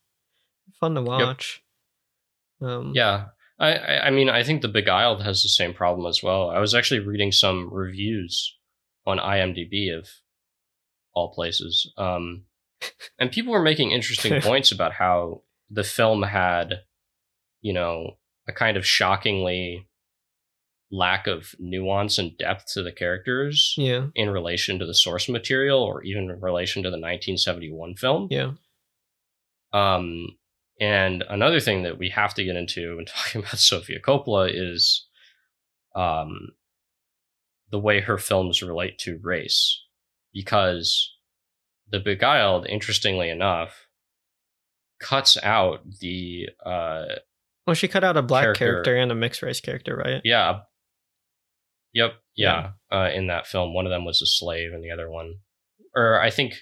fun to watch um Yeah. I, I I mean I think The Beguiled has the same problem as well. I was actually reading some reviews on IMDb of all places. Um and people were making interesting <laughs> points about how the film had, you know, a kind of shockingly lack of nuance and depth to the characters yeah in relation to the source material or even in relation to the 1971 film. yeah Um, and another thing that we have to get into when <laughs> talking about Sofia Coppola is um, the way her films relate to race. Because The Beguiled, interestingly enough, cuts out the, uh, well she cut out a black Character. character and a mixed race character right yeah, yep, yeah, Uh, in that film. One of them was a slave and the other one, or I think.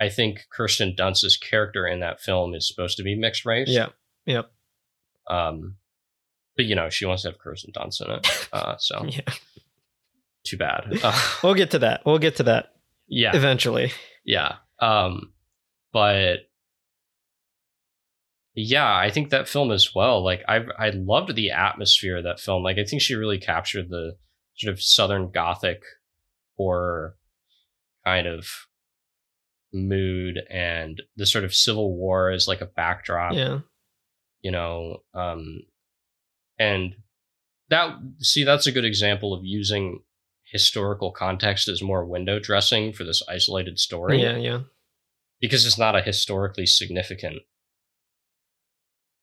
I think Kirsten Dunst's character in that film is supposed to be mixed race. yeah yep Um, but you know, she wants to have Kirsten Dunst in it. Uh, so <laughs> yeah too bad. Uh, <laughs> We'll get to that. We'll get to that yeah, eventually. yeah. Um, but yeah, I think that film as well. Like I, I loved the atmosphere of that film. Like I think she really captured the sort of Southern Gothic horror kind of mood and the sort of Civil War as like a backdrop. Yeah. you know um and that see that's a good example of using historical context as more window dressing for this isolated story Yeah, yeah. because it's not a historically significant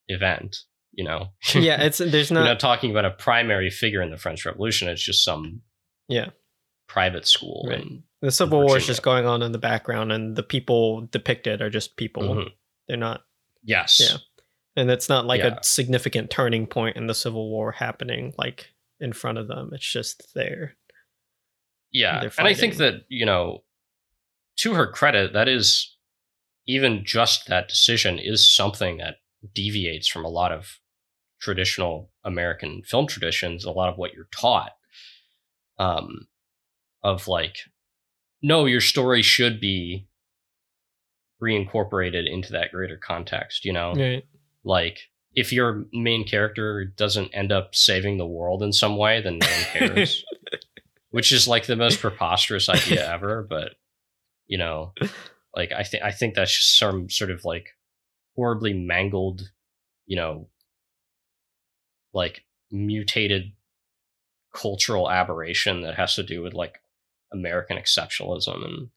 event you know Yeah, <laughs> it's there's not not talking about a primary figure in the french revolution it's just some Yeah. private school Right. and the Civil War is just going on in the background and the people depicted are just people. Mhm. They're not yes Yeah. and it's not like Yeah. a significant turning point in the Civil War happening like in front of them. It's just there. Yeah, and I think that you know, to her credit, that is even just that decision is something that deviates from a lot of traditional American film traditions. A lot of what you're taught, um, of like, no, your story should be reincorporated into that greater context. You know, Right. like if your main character doesn't end up saving the world in some way, then no one cares <laughs> which is like the most preposterous idea ever but you know Like I think I think that's just some sort of like horribly mangled, you know, like mutated cultural aberration that has to do with like American exceptionalism and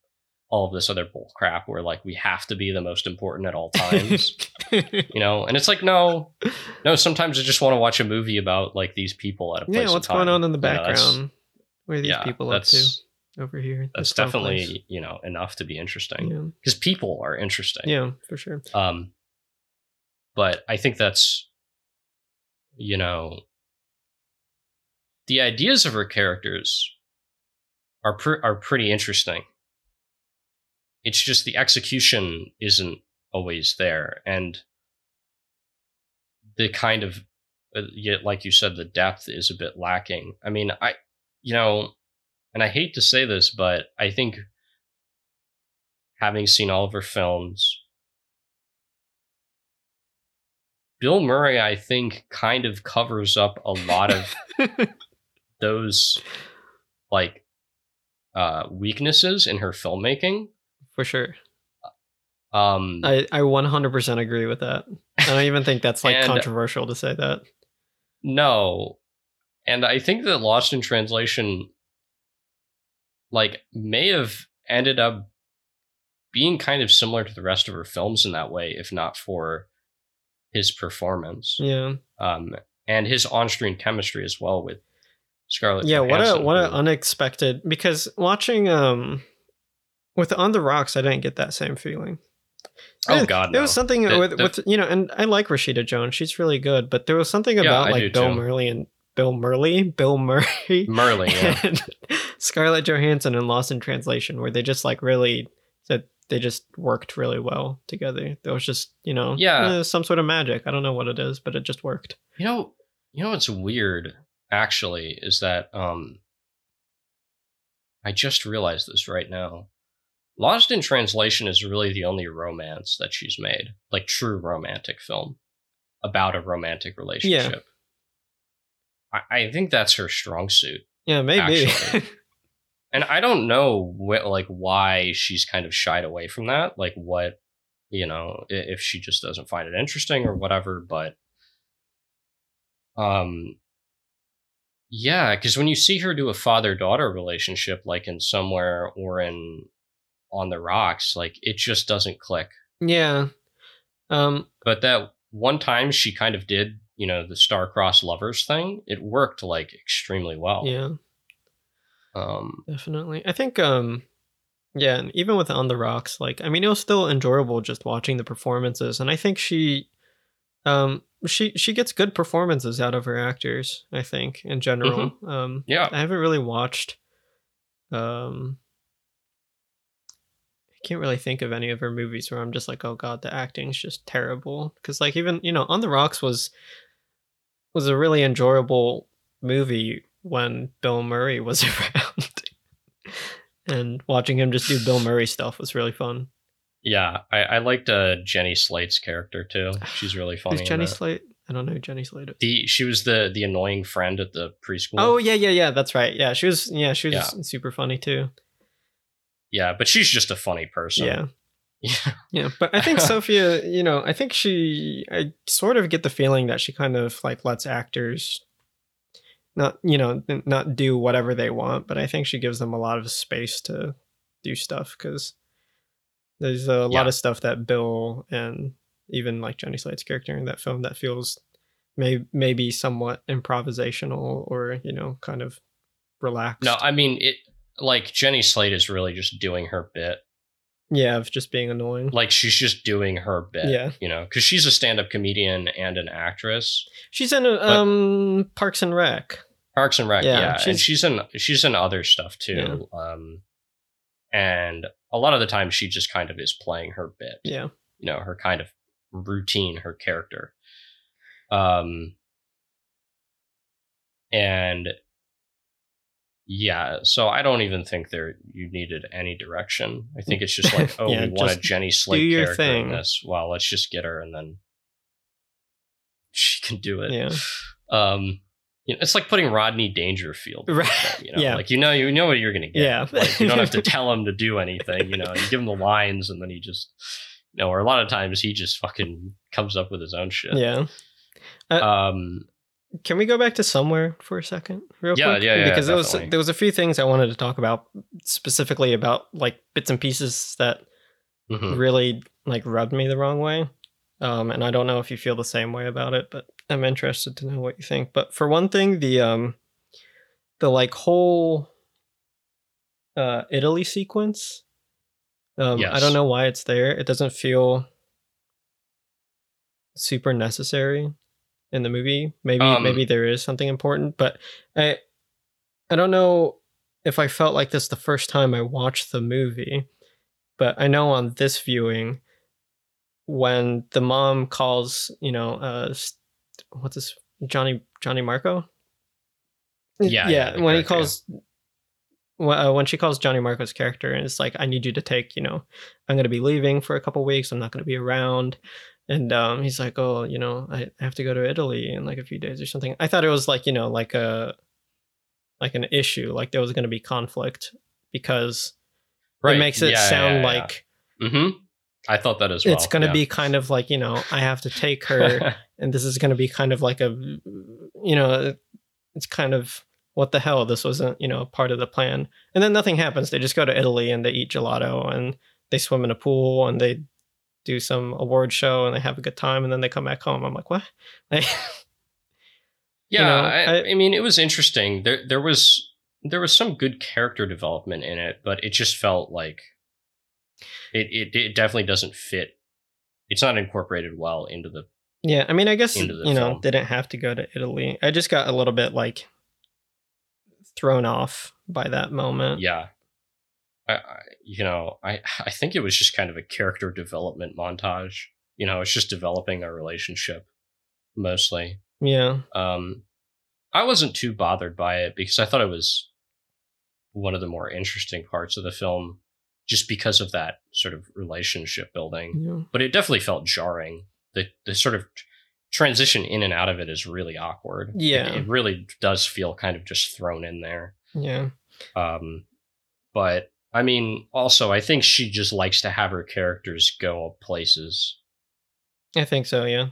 all of this other bull crap where like we have to be the most important at all times. <laughs> you know, and it's like no, no. Sometimes I just want to watch a movie about like these people at a place. yeah, what's in going on in the You know, background? Where are these yeah, people up to over here? that's definitely place? you know enough to be interesting yeah, because people are interesting. yeah, for sure. Um, but I think that's, you know, the ideas of her characters are pr- are pretty interesting. It's just the execution isn't always there, and the kind of, uh, yet like you said, the depth is a bit lacking. I mean, I, you know, and I hate to say this, but I think having seen all of her films Bill Murray, I think, kind of covers up a lot of <laughs> those like uh weaknesses in her filmmaking. for sure. Um I, I 100% agree with that. I don't even think that's like <laughs> And- controversial to say that. no. And I think that Lost in Translation like may have ended up being kind of similar to the rest of her films in that way, if not for his performance. Yeah. Um and his on-screen chemistry as well with Scarlett. yeah what a Johansson, what a who- unexpected because watching um with on the rocks i didn't get that same feeling Oh It- God, there no. was something The- with, the- with you know and i like rashida jones she's really good but there was something Yeah, about I like bill too. murray and bill murray bill murray Merlin, yeah. <laughs> and scarlett johansson in lost in translation where they just like really that they just worked really well together there was just you know Yeah. eh, some sort of magic i don't know what it is but it just worked You know, you know what's weird actually is that um I just realized this right now. Lost in Translation is really the only romance that she's made, like true romantic film about a romantic relationship. I, I think that's her strong suit. yeah maybe. <laughs> And I don't know what like why she's kind of shied away from that, like what you know, if she just doesn't find it interesting or whatever, but um yeah, cuz when you see her do a father-daughter relationship like in somewhere or in on the rocks, like it just doesn't click. yeah um But that one time she kind of did, you know, the star-crossed lovers thing, it worked like extremely well. yeah Um Definitely. I think um yeah, and even with On the Rocks, like I mean it was still enjoyable just watching the performances and I think she um she she gets good performances out of her actors, I think, in general. Um yeah. I haven't really watched um I can't really think of any of her movies where I'm just like, oh god, the acting's just terrible. Cause like even, you know, On the Rocks was was a really enjoyable movie when Bill Murray was <laughs> around. and watching him just do Bill Murray stuff was really fun. Yeah, I, I liked uh, Jenny Slate's character too. <sighs> She's really funny. Is Jenny. Slate? I don't know who Jenny Slate. is. The she was the the annoying friend at the preschool. Oh yeah, yeah, yeah. That's right. Yeah, she was. Yeah, she was Yeah. super funny too. yeah, but she's just a funny person. Yeah, <laughs> yeah, yeah. But I think <laughs> Sofia, you know, I think she. I sort of get the feeling that she kind of like lets actors not, you know, not do whatever they want, but I think she gives them a lot of space to do stuff because there's a lot of stuff that Bill and even like Jenny Slate's character in that film that feels may maybe somewhat improvisational or you know kind of relaxed. No, I mean it. Like Jenny Slate is really just doing her bit. yeah, of just being annoying. Like she's just doing her bit. Yeah. you know, because she's a stand-up comedian and an actress. She's in a, um Parks and Rec. Parks and Rec, Yeah, yeah, she's- and she's in she's in other stuff too. Um, and a lot of the time she just kind of is playing her bit. Yeah. you know her kind of routine her character um and yeah so i don't even think there you needed any direction i think it's just like <laughs> oh Yeah, we want a jenny slate your character in thing. this well let's just get her and then she can do it Yeah. um you know, it's like putting Rodney Dangerfield. <laughs> Right. it, You know, Yeah. like you know, you know what you're gonna get. Yeah. Like, you don't have to <laughs> tell him to do anything. You know, you give him the lines, and then he just, you know, or a lot of times he just fucking comes up with his own shit. yeah. Um. Can we go back to somewhere for a second, real Yeah, quick? yeah, yeah, Because there was there was a few things I wanted to talk about specifically about like bits and pieces that mhm. really like rubbed me the wrong way. Um, and I don't know if you feel the same way about it, but I'm interested to know what you think. But for one thing, the um, the like whole uh Italy sequence. Um, I don't know why it's there. It doesn't feel super necessary in the movie. Maybe Um, maybe there is something important, but I I don't know if I felt like this the first time I watched the movie, but I know on this viewing when the mom calls, you know, uh what's this Johnny Johnny Marco? Yeah, yeah, the when he character, calls when, uh, when she calls Johnny Marco's character and it's like, I need you to take, you know, I'm going to be leaving for a couple weeks. I'm not going to be around. And um, he's like, oh, you know, I have to go to Italy in like a few days or something. I thought it was like, you know, like a, like an issue, like there was going to be conflict because it makes it sound like hmm I thought that as well. it's going to yeah. be kind of like, you know, I have to take her <laughs> and this is going to be kind of like a, you know, it's kind of what the hell this wasn't you know part of the plan and then nothing happens they just go to italy and they eat gelato and they swim in a pool and they do some award show and they have a good time and then they come back home i'm like what <laughs> Yeah, know, I, I- I mean, it was interesting. There, there was there was some good character development in it, but it just felt like it, it, it definitely doesn't fit. It's not incorporated well into the. yeah i mean i guess you know film. they didn't have to go to italy i just got a little bit like thrown off by that moment Yeah, I, I you know I I think it was just kind of a character development montage. You know, it's just developing a relationship mostly. yeah Um, I wasn't too bothered by it because I thought it was one of the more interesting parts of the film, just because of that sort of relationship building. yeah But it definitely felt jarring. The the sort of transition in and out of it is really awkward. Yeah. it, it really does feel kind of just thrown in there. yeah Um, but I mean, also, I think she just likes to have her characters go places. i think so yeah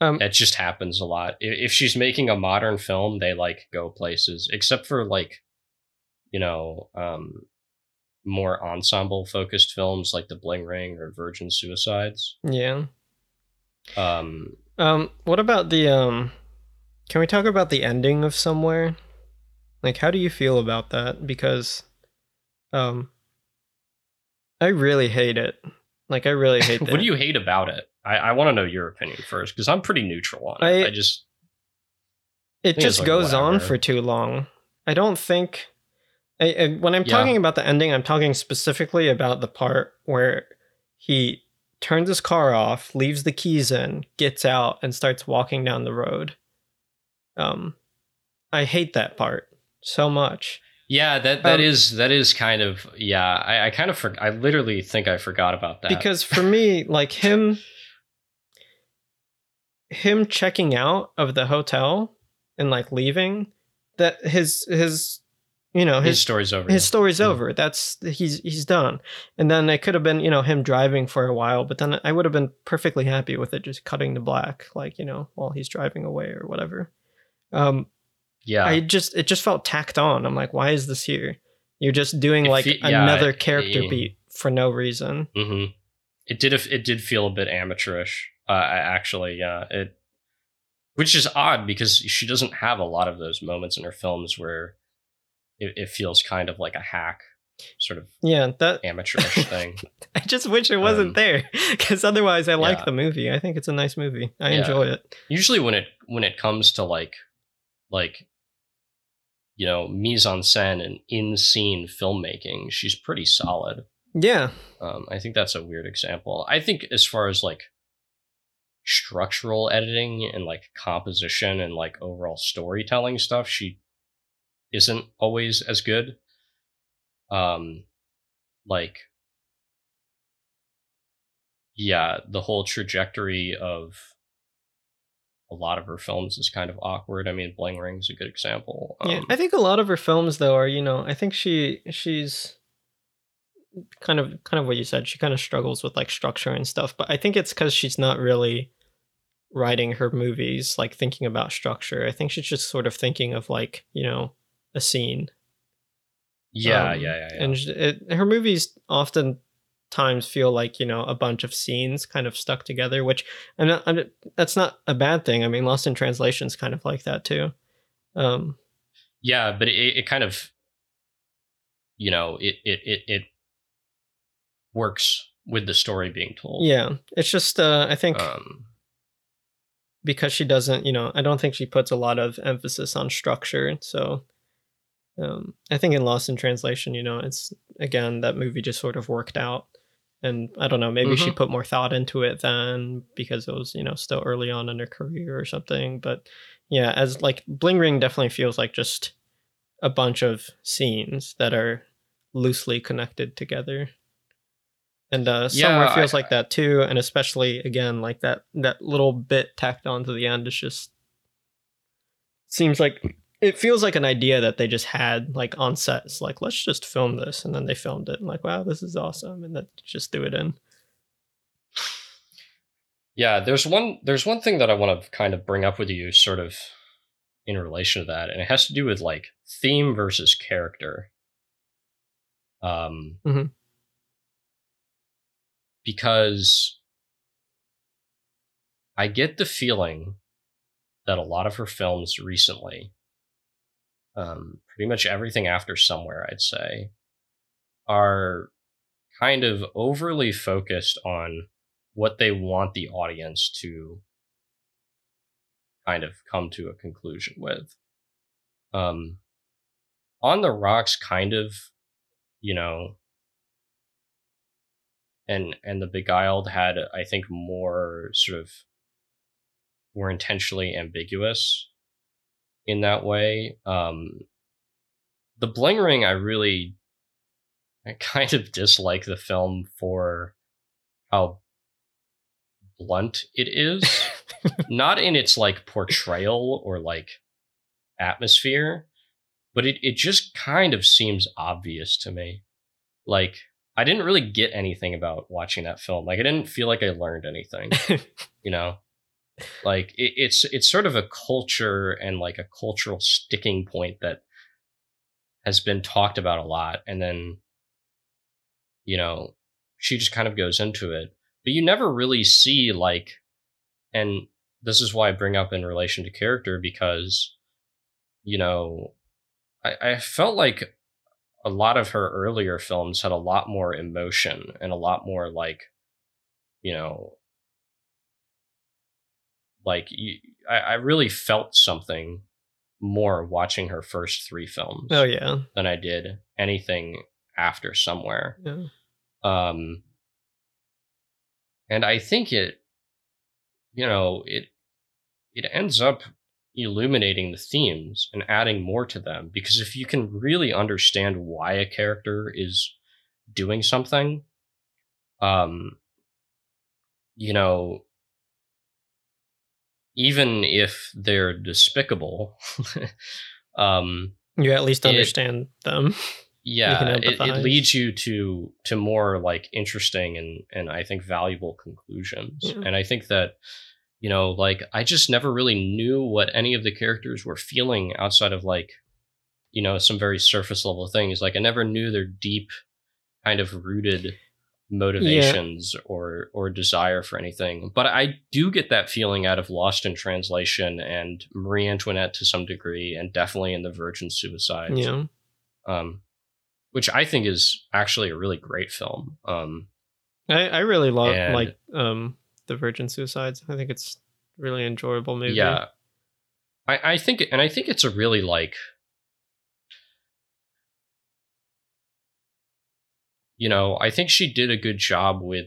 um That just happens a lot. If, if she's making a modern film, they like go places, except for like, you know, um, more ensemble focused films like The Bling Ring or Virgin Suicides. yeah Um, Um, what about the um can we talk about the ending of somewhere? Like how do you feel about that? Because um I really hate it. Like I really hate <laughs> what do you hate about it? I, I want to know your opinion first because I'm pretty neutral on it. I- I just it just like goes on for too long. I don't think I, I, when I'm Yeah. talking about the ending, I'm talking specifically about the part where he turns his car off, leaves the keys in, gets out, and starts walking down the road. Um, I hate that part so much. yeah that that Um, is that is kind of yeah. I, I kind of for, I literally think I forgot about that because for me like him him checking out of the hotel and like leaving that his his you know his his story's over. his story's Yeah. over that's he's he's done and then it could have been you know him driving for a while but then i would have been perfectly happy with it just cutting to black like you know while he's driving away or whatever um yeah, i just it just felt tacked on i'm like why is this here you're just doing It like fe- yeah, another it- character it- beat for no reason hmm It did. It did feel a bit amateurish. Uh, actually, yeah. It, which is odd because she doesn't have a lot of those moments in her films where it, it feels kind of like a hack, sort of yeah that amateurish <laughs> thing. I just wish it wasn't Um, there because otherwise I like yeah. the movie. I think it's a nice movie. I Yeah. enjoy it. Usually, when it when it comes to like, like, you know, mise en scène and in scene filmmaking, she's pretty solid. Yeah. Um, I think that's a weird example. I think as far as like structural editing and like composition and like overall storytelling stuff, she isn't always as good. Um, like, yeah, the whole trajectory of a lot of her films is kind of awkward. I mean, Bling Ring's a good example. yeah, Um, I think a lot of her films though are, you know, I think she she's kind of kind of what you said. She kind of struggles with like structure and stuff, but I think it's cuz she's not really writing her movies like thinking about structure. I think she's just sort of thinking of like, you know, a scene. yeah, Um, yeah, yeah, yeah. And it, her movies often times feel like you know a bunch of scenes kind of stuck together, which I'm not, I'm, that's not a bad thing. I mean, Lost in Translation is kind of like that too. Um, yeah, but it, it kind of, you know, it, it it it works with the story being told. yeah, it's just uh, I think Um, because she doesn't, you know, I don't think she puts a lot of emphasis on structure. So um, I think in Lost in Translation, you know, it's again that movie just sort of worked out. And I don't know, maybe she Mhm. put more thought into it then because it was, you know, still early on in her career or something. But yeah, as like Bling Ring definitely feels like just a bunch of scenes that are loosely connected together. And uh, Yeah, somewhere I- feels like that too, and especially again like that that little bit tacked on to the end is just seems like it feels like an idea that they just had like on set. It's like let's just film this, and then they filmed it, and like wow, this is awesome, and then just threw it in. Yeah, there's one there's one thing that I want to kind of bring up with you sort of in relation to that and it has to do with like theme versus character. Um Mhm. because I get the feeling that a lot of her films recently um pretty much everything after somewhere I'd say are kind of overly focused on what they want the audience to kind of come to a conclusion with. Um, on the rocks, kind of, you know, and and the beguiled had, I think, more sort of were intentionally ambiguous in that way. Um, the Bling Ring, I really, I <laughs> kind of dislike the film for how blunt it is. <laughs> Not in its like portrayal or like atmosphere but it, it just kind of seems obvious to me. Like i didn't really get anything about watching that film. Like i didn't feel like i learned anything <laughs> you know like it, it's it's sort of a culture and like a cultural sticking point that has been talked about a lot and then you know she just kind of goes into it. But you never really see like and this is why i bring up in relation to character because you know i, I felt like a lot of her earlier films had a lot more emotion and a lot more like you know like you, I, I really felt something more watching her first three films oh yeah, than i did anything after somewhere. Yeah, um and i think it you know it it ends up illuminating the themes and adding more to them because if you can really understand why a character is doing something um you know even if they're despicable <laughs> um you at least It- understand them. yeah it, it leads you to to more like interesting and and i think valuable conclusions Yeah. and i think that you know like i just never really knew what any of the characters were feeling outside of like you know some very surface level things like i never knew their deep kind of rooted motivations or or desire for anything but i do get that feeling out of lost in translation and marie antoinette to some degree and definitely in the virgin suicides Yeah, um, which I think is actually a really great film. Um, I I really love And- like um the Virgin Suicides. I think it's really enjoyable movie. yeah, I, I think, and I think it's a really like, you know, I think she did a good job with.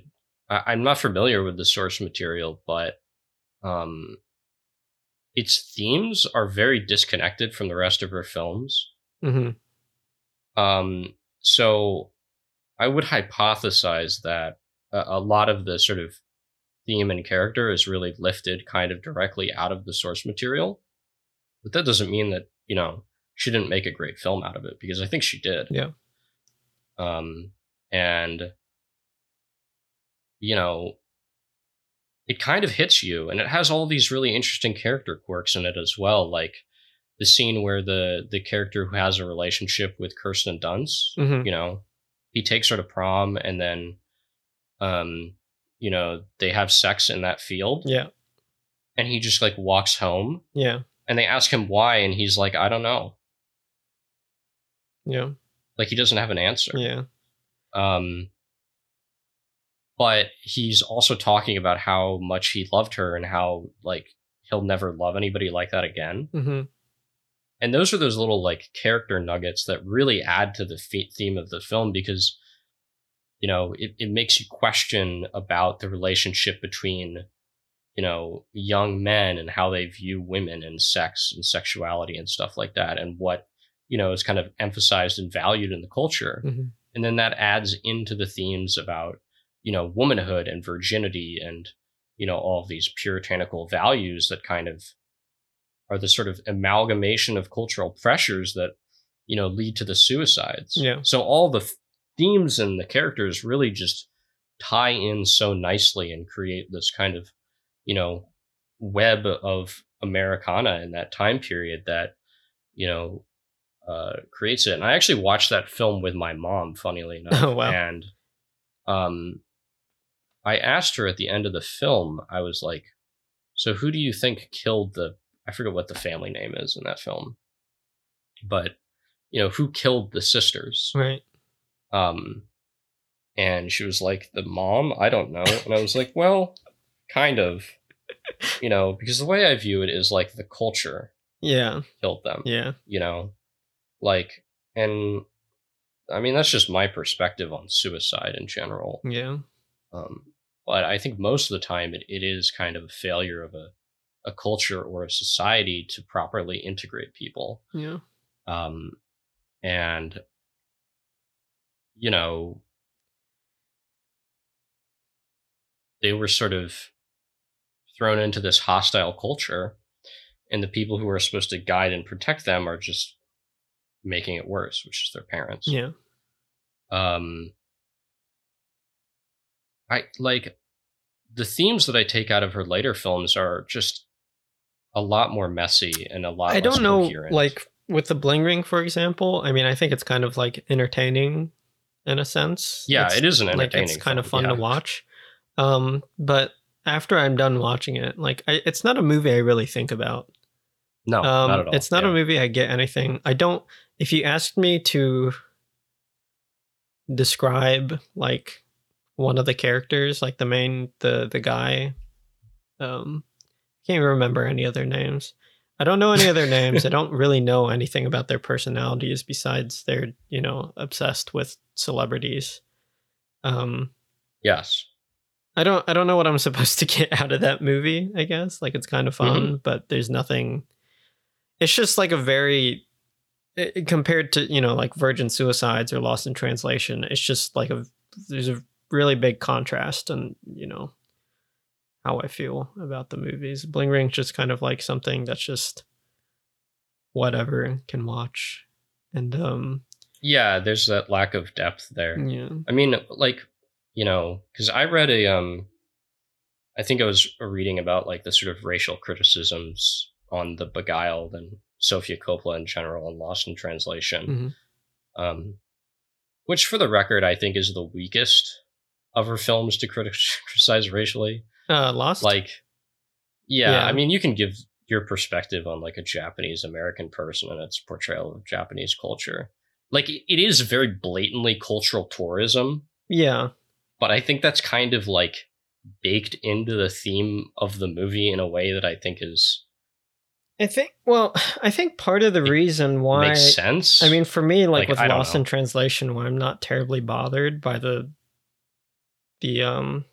I, I'm not familiar with the source material, but um, its themes are very disconnected from the rest of her films. hmm Um, so I would hypothesize that a, a lot of the sort of theme and character is really lifted kind of directly out of the source material. But that doesn't mean that, you know, she didn't make a great film out of it because I think she did. Yeah. Um, and, you know, it kind of hits you and it has all these really interesting character quirks in it as well. Like the scene where the, the character who has a relationship with Kirsten Dunst, Mhm. you know, he takes her to prom and then, um, you know, they have sex in that field Yeah. and he just like walks home Yeah. and they ask him why and he's like i don't know Yeah. like he doesn't have an answer Yeah. Um but he's also talking about how much he loved her and how like he'll never love anybody like that again. Hmm and those are those little like character nuggets that really add to the theme of the film because you know it, it makes you question about the relationship between you know young men and how they view women and sex and sexuality and stuff like that and what you know is kind of emphasized and valued in the culture. Hmm and then that adds into the themes about you know womanhood and virginity and you know all of these puritanical values that kind of are the sort of amalgamation of cultural pressures that you know lead to the suicides Yeah. so all the themes and the characters really just tie in so nicely and create this kind of you know web of americana in that time period that you know uh, creates it. And I actually watched that film with my mom, funnily <laughs> enough. Oh, wow. And um, I asked her at the end of the film, I was like, "So who do you think killed the? I forget what the family name is in that film, but you know who killed the sisters?" Right. Um, and she was like, "The mom? I don't know." And I was like, <laughs> "Well, kind of." You know, because the way I view it is like the culture Yeah. killed them Yeah. you know like and i mean that's just my perspective on suicide in general Yeah. um but i think most of the time it, it is kind of a failure of a a culture or a society to properly integrate people Yeah. um and you know they were sort of thrown into this hostile culture and the people who are supposed to guide and protect them are just making it worse which is their parents Yeah. um i like the themes that i take out of her later films are just a lot more messy and a lot I don't know, coherent. like with the bling ring, for example. I mean, I think it's kind of like entertaining in a sense. yeah It's- it is an like entertaining it's kind of fun yeah. to watch. Um, but after I'm done watching it, like I, it's not a movie I really think about. no um, not at all It's not Yeah. a movie I get anything. I don't. If you asked me to describe like one of the characters, like the main the the guy, um, I can't even remember any other names. I don't know any other <laughs> names. I don't really know anything about their personalities besides they're you know obsessed with celebrities. Um, yes I don't I don't know what I'm <laughs> supposed to get out of that movie, I guess. Like it's kind of fun, but there's nothing it's just like a very i- i- compared to, you know, like Virgin Suicides or Lost in Translation, it's just like a there's a really big contrast and, you know, how I feel about the movies. Bling Ring's just kind of like something that's just whatever can watch. And um yeah there's that lack of depth there yeah. I mean, like, you know, because I read a, um, I think I was reading about like the sort of racial criticisms on the Beguiled and Sofia Coppola in general and Lost in Translation, Mhm. um, which for the record I think is the weakest of her films to criti- <laughs> criticize racially. Uh Lost? Like, yeah, Yeah. I mean, you can give your perspective on like a Japanese American person and its portrayal of Japanese culture. Like, it it is very blatantly cultural tourism yeah. but I think that's kind of like baked into the theme of the movie in a way that I think is I think well, I think part of the reason why makes sense. I mean, for me, like, Like, with I Lost in Translation, where I'm not terribly bothered by the the um,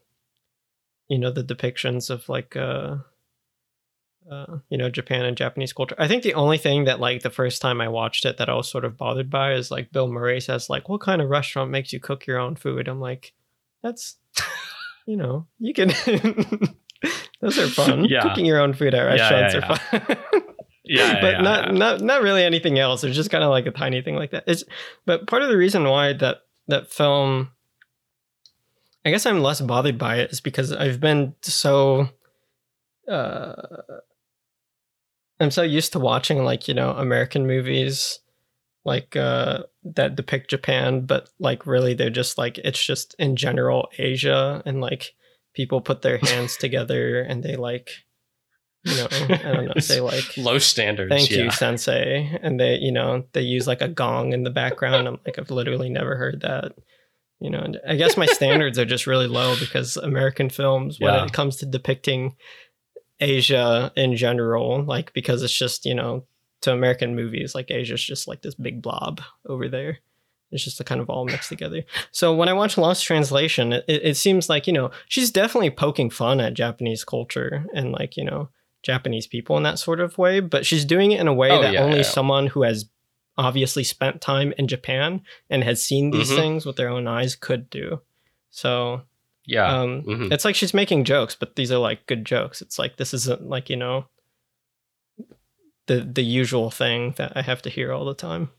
you know, the depictions of like uh, uh, you know, Japan and Japanese culture. I think the only thing that like the first time I watched it that I was sort of bothered by is like Bill Murray says like, "What kind of restaurant makes you cook your own food?" I'm like, that's you know, you can. <laughs> those are fun. <laughs> Yeah. Cooking your own food at Yeah, yeah, restaurants yeah. are fun. Yeah, <laughs> but not not not really anything else. It's just kind of like a tiny thing like that. It's but part of the reason why that that film, I guess I'm less bothered by it is because I've been so, uh, I'm so used to watching like you know American movies, like uh that depict Japan, but like really they're just like it's just in general Asia and like people put their hands <laughs> together and they like. You know, I don't know. Say like low standards. Thank yeah. you, Sensei. And they, you know, they use like a gong in the background. I'm like, I've literally never heard that. You know, and I guess my standards are just really low because American films, when Yeah. it comes to depicting Asia in general, like because it's just, you know, to American movies, like Asia's just like this big blob over there. It's just a kind of all mixed together. So when I watch Lost Translation, it, it seems like, you know, she's definitely poking fun at Japanese culture and like, you know, Japanese people in that sort of way, but she's doing it in a way Oh, that yeah, only yeah. someone who has obviously spent time in Japan and has seen these Mhm. things with their own eyes could do. So Yeah. um, Mhm. it's like she's making jokes, but these are like good jokes. It's like this isn't like you know the the usual thing that I have to hear all the time.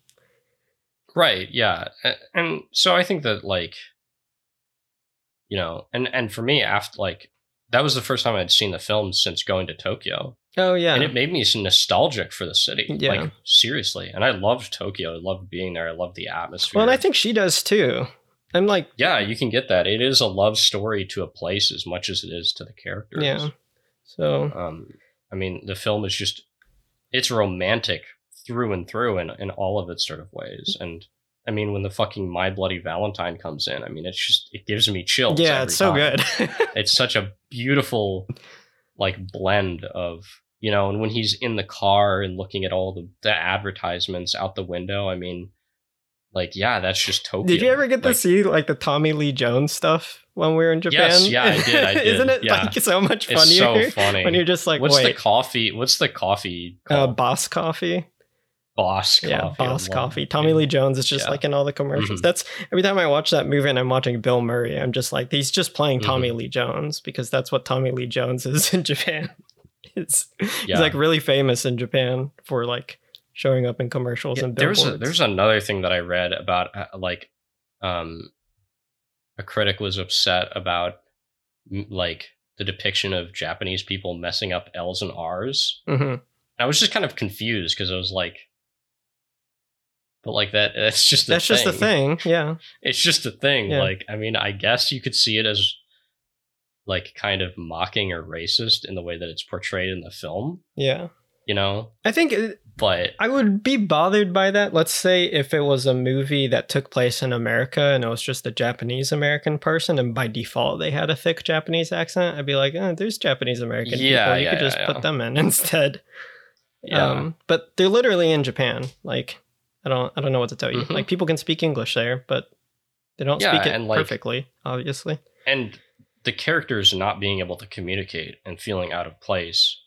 Right. Yeah. And so I think that like, you know, and and for me, after like that was the first time I'd seen the film since going to Tokyo, Oh yeah, and it made me so nostalgic for the city. Yeah. Like seriously, and I loved Tokyo. I loved being there. I loved the atmosphere. well, and I think she does too. I'm like, yeah, you can get that. It is a love story to a place as much as it is to the characters. yeah. So Um, I mean, the film is just it's romantic through and through in in all of its sort of ways. And I mean, when the fucking My Bloody Valentine comes in, I mean, it's just it gives me chills. yeah, it's so time. good. <laughs> It's such a beautiful like blend of you know, and when he's in the car and looking at all the, the advertisements out the window, I mean, like yeah, that's just Tokyo. Did you ever get to see like the Tommy Lee Jones stuff when we were in Japan? Yes, yeah, I did, I <laughs> did, Isn't it yeah. like so much funnier? It's so funny. <laughs> when you're just like, what's the coffee? What's the coffee? uh. Boss Coffee? Boss coffee. Yeah, Boss Coffee. Tommy Lee Jones is just Yeah. like in all the commercials. Mhm. That's every time I watch that movie and I'm watching Bill Murray, I'm just like, he's just playing Mm-hmm. Tommy Lee Jones because that's what Tommy Lee Jones is <laughs> in Japan. It's, Yeah. He's like really famous in Japan for like showing up in commercials Yeah, and there's a, there's another thing that I read about uh, like um a critic was upset about like the depiction of Japanese people messing up L's and R's. Mhm. I was just kind of confused because I was like but like that <laughs> that's just That's just the thing. Yeah. It's just a thing. Yeah. Like I mean, I guess you could see it as like kind of mocking or racist in the way that it's portrayed in the film, Yeah. you know? I think it, But I would be bothered by that. Let's say if it was a movie that took place in America and it was just a Japanese American person, and by default they had a thick Japanese accent, I'd be like, oh, there's Japanese American Yeah, people. You yeah, could just put them in <laughs> instead. yeah. Um, but they're literally in Japan. Like, I don't, I don't know what to tell you. Mhm. Like, people can speak English there, but they don't Yeah, speak it like- perfectly, obviously. and the characters not being able to communicate and feeling out of place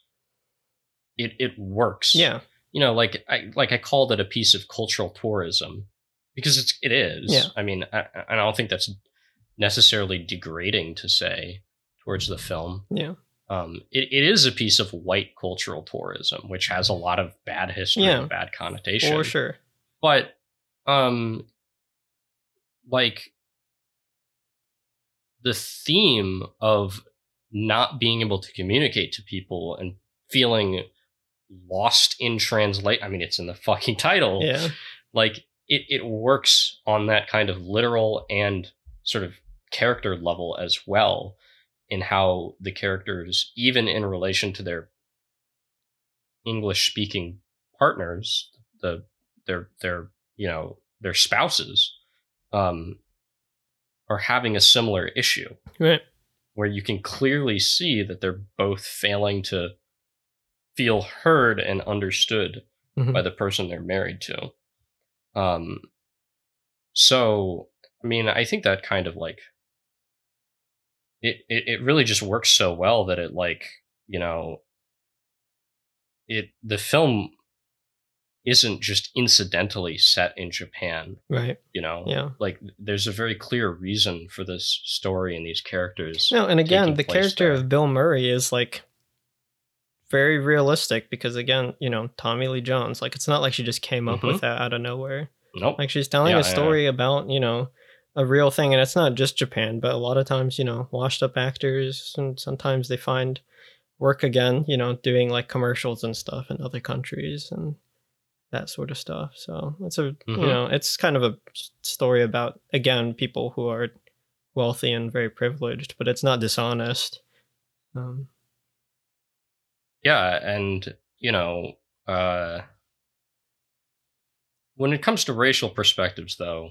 it it works Yeah, you know like i like i called it a piece of cultural tourism because it's it is Yeah. i mean I, I don't think that's necessarily degrading to say towards the film yeah, um it, it is a piece of white cultural tourism which has a lot of bad history Yeah. and bad connotation for sure. But um like the theme of not being able to communicate to people and feeling lost in translate i mean it's in the fucking <laughs> title. Yeah, like it, it works on that kind of literal and sort of character level as well in how the characters even in relation to their english speaking partners the their their you know their spouses um are having a similar issue right. where you can clearly see that they're both failing to feel heard and understood Mhm. by the person they're married to. Um, so, I mean, I think that kind of like it, it, it really just works so well that it like, you know, it, the film isn't just incidentally set in Japan. Right. You know, Yeah. like there's a very clear reason for this story and these characters. No, and again, the character there. of Bill Murray is like very realistic because again, you know, Tommy Lee Jones, like it's not like she just came up Mhm. with that out of nowhere. Nope. Like she's telling Yeah, a yeah. story about, you know, a real thing and it's not just Japan, but a lot of times, you know, washed up actors and sometimes they find work again, you know, doing like commercials and stuff in other countries and that sort of stuff. So it's a, you Mhm. know, it's kind of a story about again people who are wealthy and very privileged, but it's not dishonest. Um, Yeah, and you know, uh when it comes to racial perspectives though,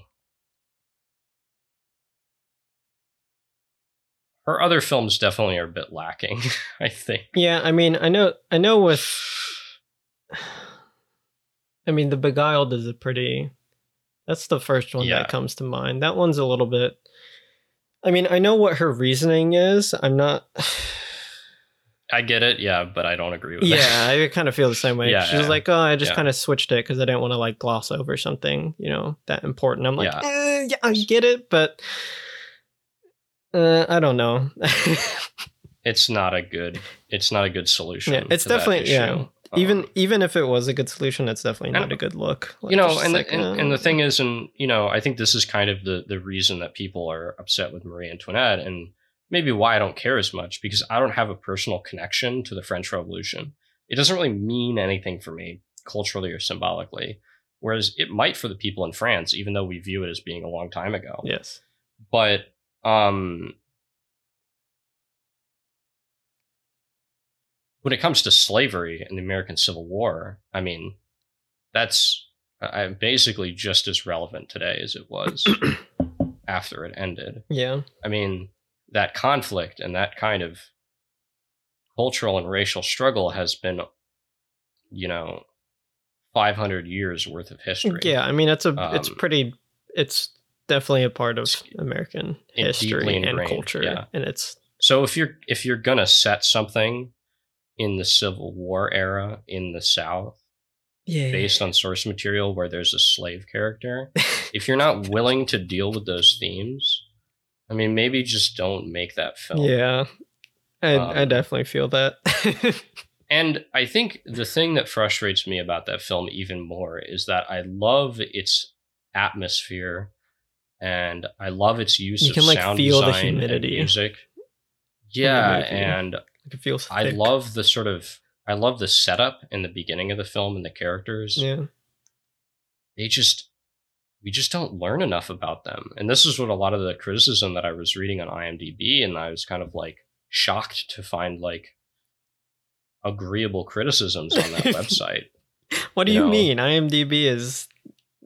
her other films definitely are a bit lacking, <laughs> I think. yeah, I mean, I know, I know with, I mean, the Beguiled is a pretty. That's the first one Yeah. that comes to mind. That one's a little bit. I mean, I know what her reasoning is. I'm not. <sighs> I get it, yeah, but I don't agree with yeah, that. I kind of feel the same way. <laughs> Yeah, She was yeah. like, "Oh, I just Yeah. kind of switched it because I didn't want to like gloss over something, you know, that important." I'm like, Yeah. eh, "Yeah, I get it, but uh, I don't know." <laughs> It's not a good it's not a good solution. Yeah, it's definitely- yeah. Issue. even Um, even if it was a good solution, it's definitely not a good look. Like, you know, and, like, the, and and uh, the thing is, and you know, I think this is kind of the the reason that people are upset with Marie Antoinette, and maybe why I don't care as much because I don't have a personal connection to the French Revolution. It doesn't really mean anything for me culturally or symbolically, whereas it might for the people in France, even though we view it as being a long time ago. yes, But um, when it comes to slavery and the American Civil War, I mean, that's uh, basically just as relevant today as it was <clears throat> after it ended. yeah, I mean, that conflict and that kind of cultural and racial struggle has been, you know, 500 years worth of history. yeah. I mean, it's a it's Um, pretty it's definitely a part of American history and culture, yeah. and it's So if you're if you're gonna set something in the Civil War era in the South yeah, based on source material where there's a slave character, <laughs> if you're not willing to deal with those themes, I mean, maybe just don't make that film. yeah. I I Um, definitely feel that. <laughs> And I think the thing that frustrates me about that film even more is that I love its atmosphere and I love its use You of can, like, sound feel the design and humidity music. <laughs> Yeah, and it feels. I love the sort of I love the setup in the beginning of the film and the characters. Yeah, They just we just don't learn enough about them. And this is what a lot of the criticism that I was reading on IMDb and I was kind of like shocked to find like agreeable criticisms on that <laughs> website. what do you you, know. mean? IMDb is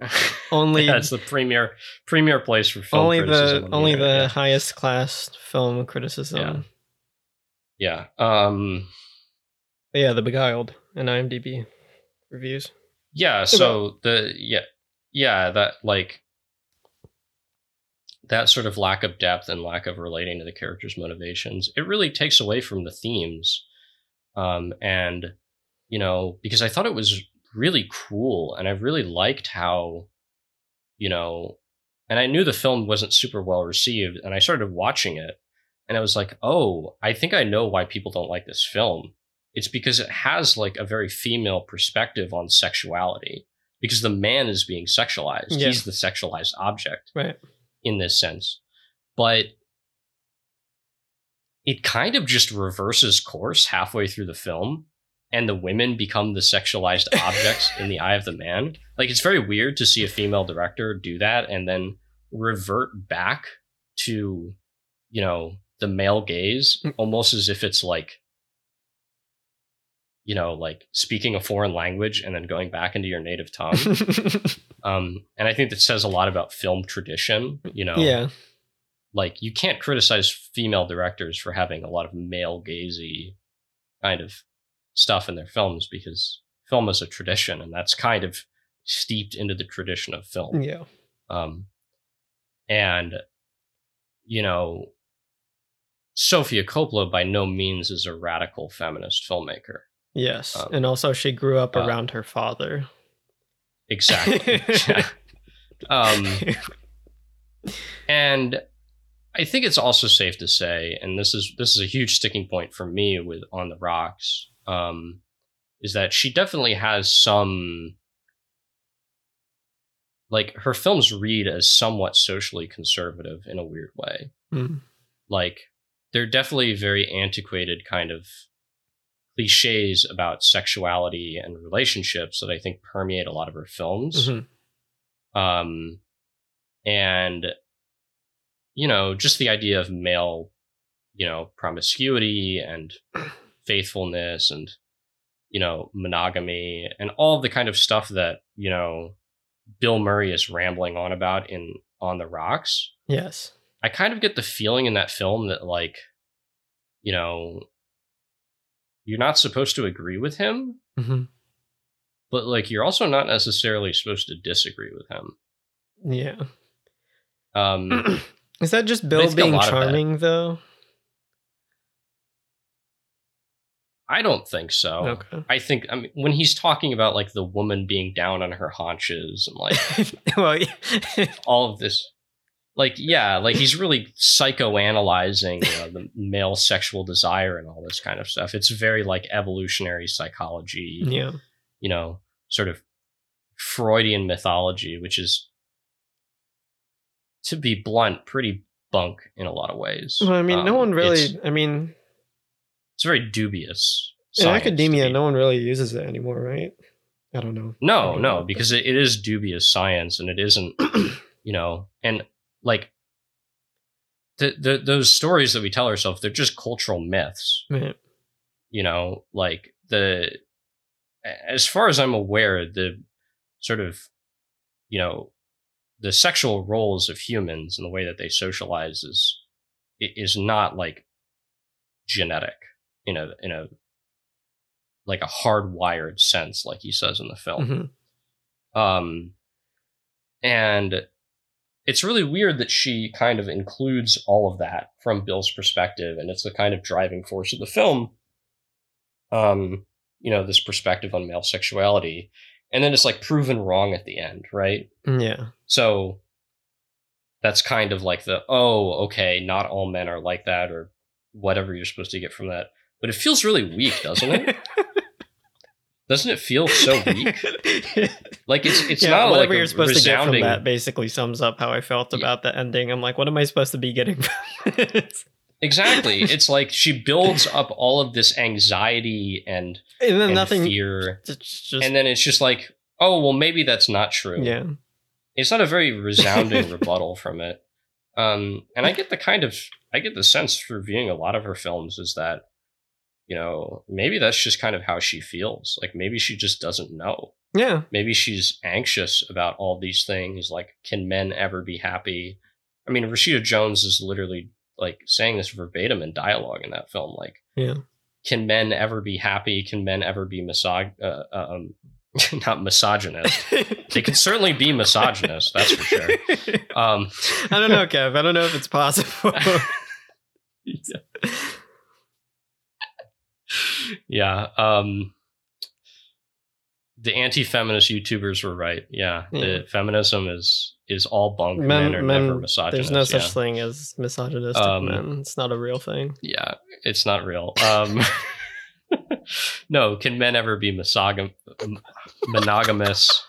<laughs> only yeah, it's the premier premier place for film only the only the internet, highest class film criticism. Yeah. Um yeah, the Beguiled and IMDb reviews. Yeah, so the yeah yeah, that like that sort of lack of depth and lack of relating to the characters' motivations, it really takes away from the themes. Um and you know, because I thought it was really cool and I really liked how you know and I knew the film wasn't super well received and I started watching it and I was like, "Oh, I think I know why people don't like this film." it's because it has like a very female perspective on sexuality because the man is being sexualized Yeah. he's the sexualized object Right. in this sense but it kind of just reverses course halfway through the film and the women become the sexualized <laughs> objects in the eye of the man like it's very weird to see a female director do that and then revert back to you know the male gaze Mm. almost as if it's like you know like speaking a foreign language and then going back into your native tongue <laughs> um and i think that says a lot about film tradition you know yeah. like you can't criticize female directors for having a lot of male gazy kind of stuff in their films because film is a tradition and that's kind of steeped into the tradition of film Yeah. um and you know Sofia Coppola by no means is a radical feminist filmmaker Yes. Um, and also she grew up uh, around her father. exactly. <laughs> <laughs> um, and I think it's also safe to say, and this is this is a huge sticking point for me with On the Rocks, um, is that she definitely has some like her films read as somewhat socially conservative in a weird way. Mm. Like they're definitely very antiquated kind of cliches about sexuality and relationships that I think permeate a lot of her films. Mhm. Um, and you know, just the idea of male, you know, promiscuity and <clears throat> faithfulness and you know monogamy and all the kind of stuff that you know Bill Murray is rambling on about in On the Rocks. Yes. I kind of get the feeling in that film that like, you know, you're not supposed to agree with him, hmm but like you're also not necessarily supposed to disagree with him. Yeah. Um, <clears throat> Is that just Bill being lot of that- charming though? I don't think so. Okay. I think I mean when he's talking about like the woman being down on her haunches and like <laughs> well, all of this like yeah like he's really psychoanalyzing you know, the male sexual desire and all this kind of stuff it's very like evolutionary psychology yeah. you know sort of freudian mythology which is to be blunt pretty bunk in a lot of ways Well, I mean, no Um, one really. I mean, it's very dubious in academia, no one really uses it anymore, right? I don't know. No, Okay. no, because it, it is dubious science and it isn't, <clears throat> you know, and like the, the those stories that we tell ourselves, they're just cultural myths, Right. you know, like the as far as I'm aware, the sort of, you know, the sexual roles of humans and the way that they socialize is is not like genetic in a in a like a hardwired sense, like he says in the film. Mhm. Um, and it's really weird that she kind of includes all of that from Bill's perspective, and it's the kind of driving force of the film. Um, you know, this perspective on male sexuality, and then it's like proven wrong at the end, right? Yeah. So that's kind of like the oh, okay, not all men are like that, or whatever you're supposed to get from that. But it feels really weak, doesn't it? <laughs> doesn't it feel so <laughs> weak? Like it's it's yeah, not whatever like you're supposed to get from that basically sums up how I felt Yeah. about the ending. I'm like, what am I supposed to be getting? <laughs> Exactly. it's like she builds up all of this anxiety and, And then and nothing. fear, just and then it's just like, oh well, maybe that's not true. yeah. It's not a very resounding <laughs> rebuttal from it. Um, and I get the kind of I get the sense through viewing a lot of her films is that, you know, maybe that's just kind of how she feels. Like maybe she just doesn't know. Yeah. Maybe she's anxious about all these things. Like, can men ever be happy? I mean, Rashida Jones is literally like saying this verbatim in dialogue in that film. Like, Yeah. can men ever be happy? Can men ever be misog- uh, um, <laughs> not misogynist? <laughs> They can certainly be misogynist, that's for sure. <laughs> Um, I don't know, Kev. I don't know if it's possible. yeah. Um, the anti-feminist YouTubers were right. Yeah, Yeah. the feminism is is all bunk. Men, Men- are men- never misogynist. There's no yeah. such thing as misogynistic Um, men. It's not a real thing. Yeah, it's not real. Um, <laughs> no, can men ever be misogam- monogamous?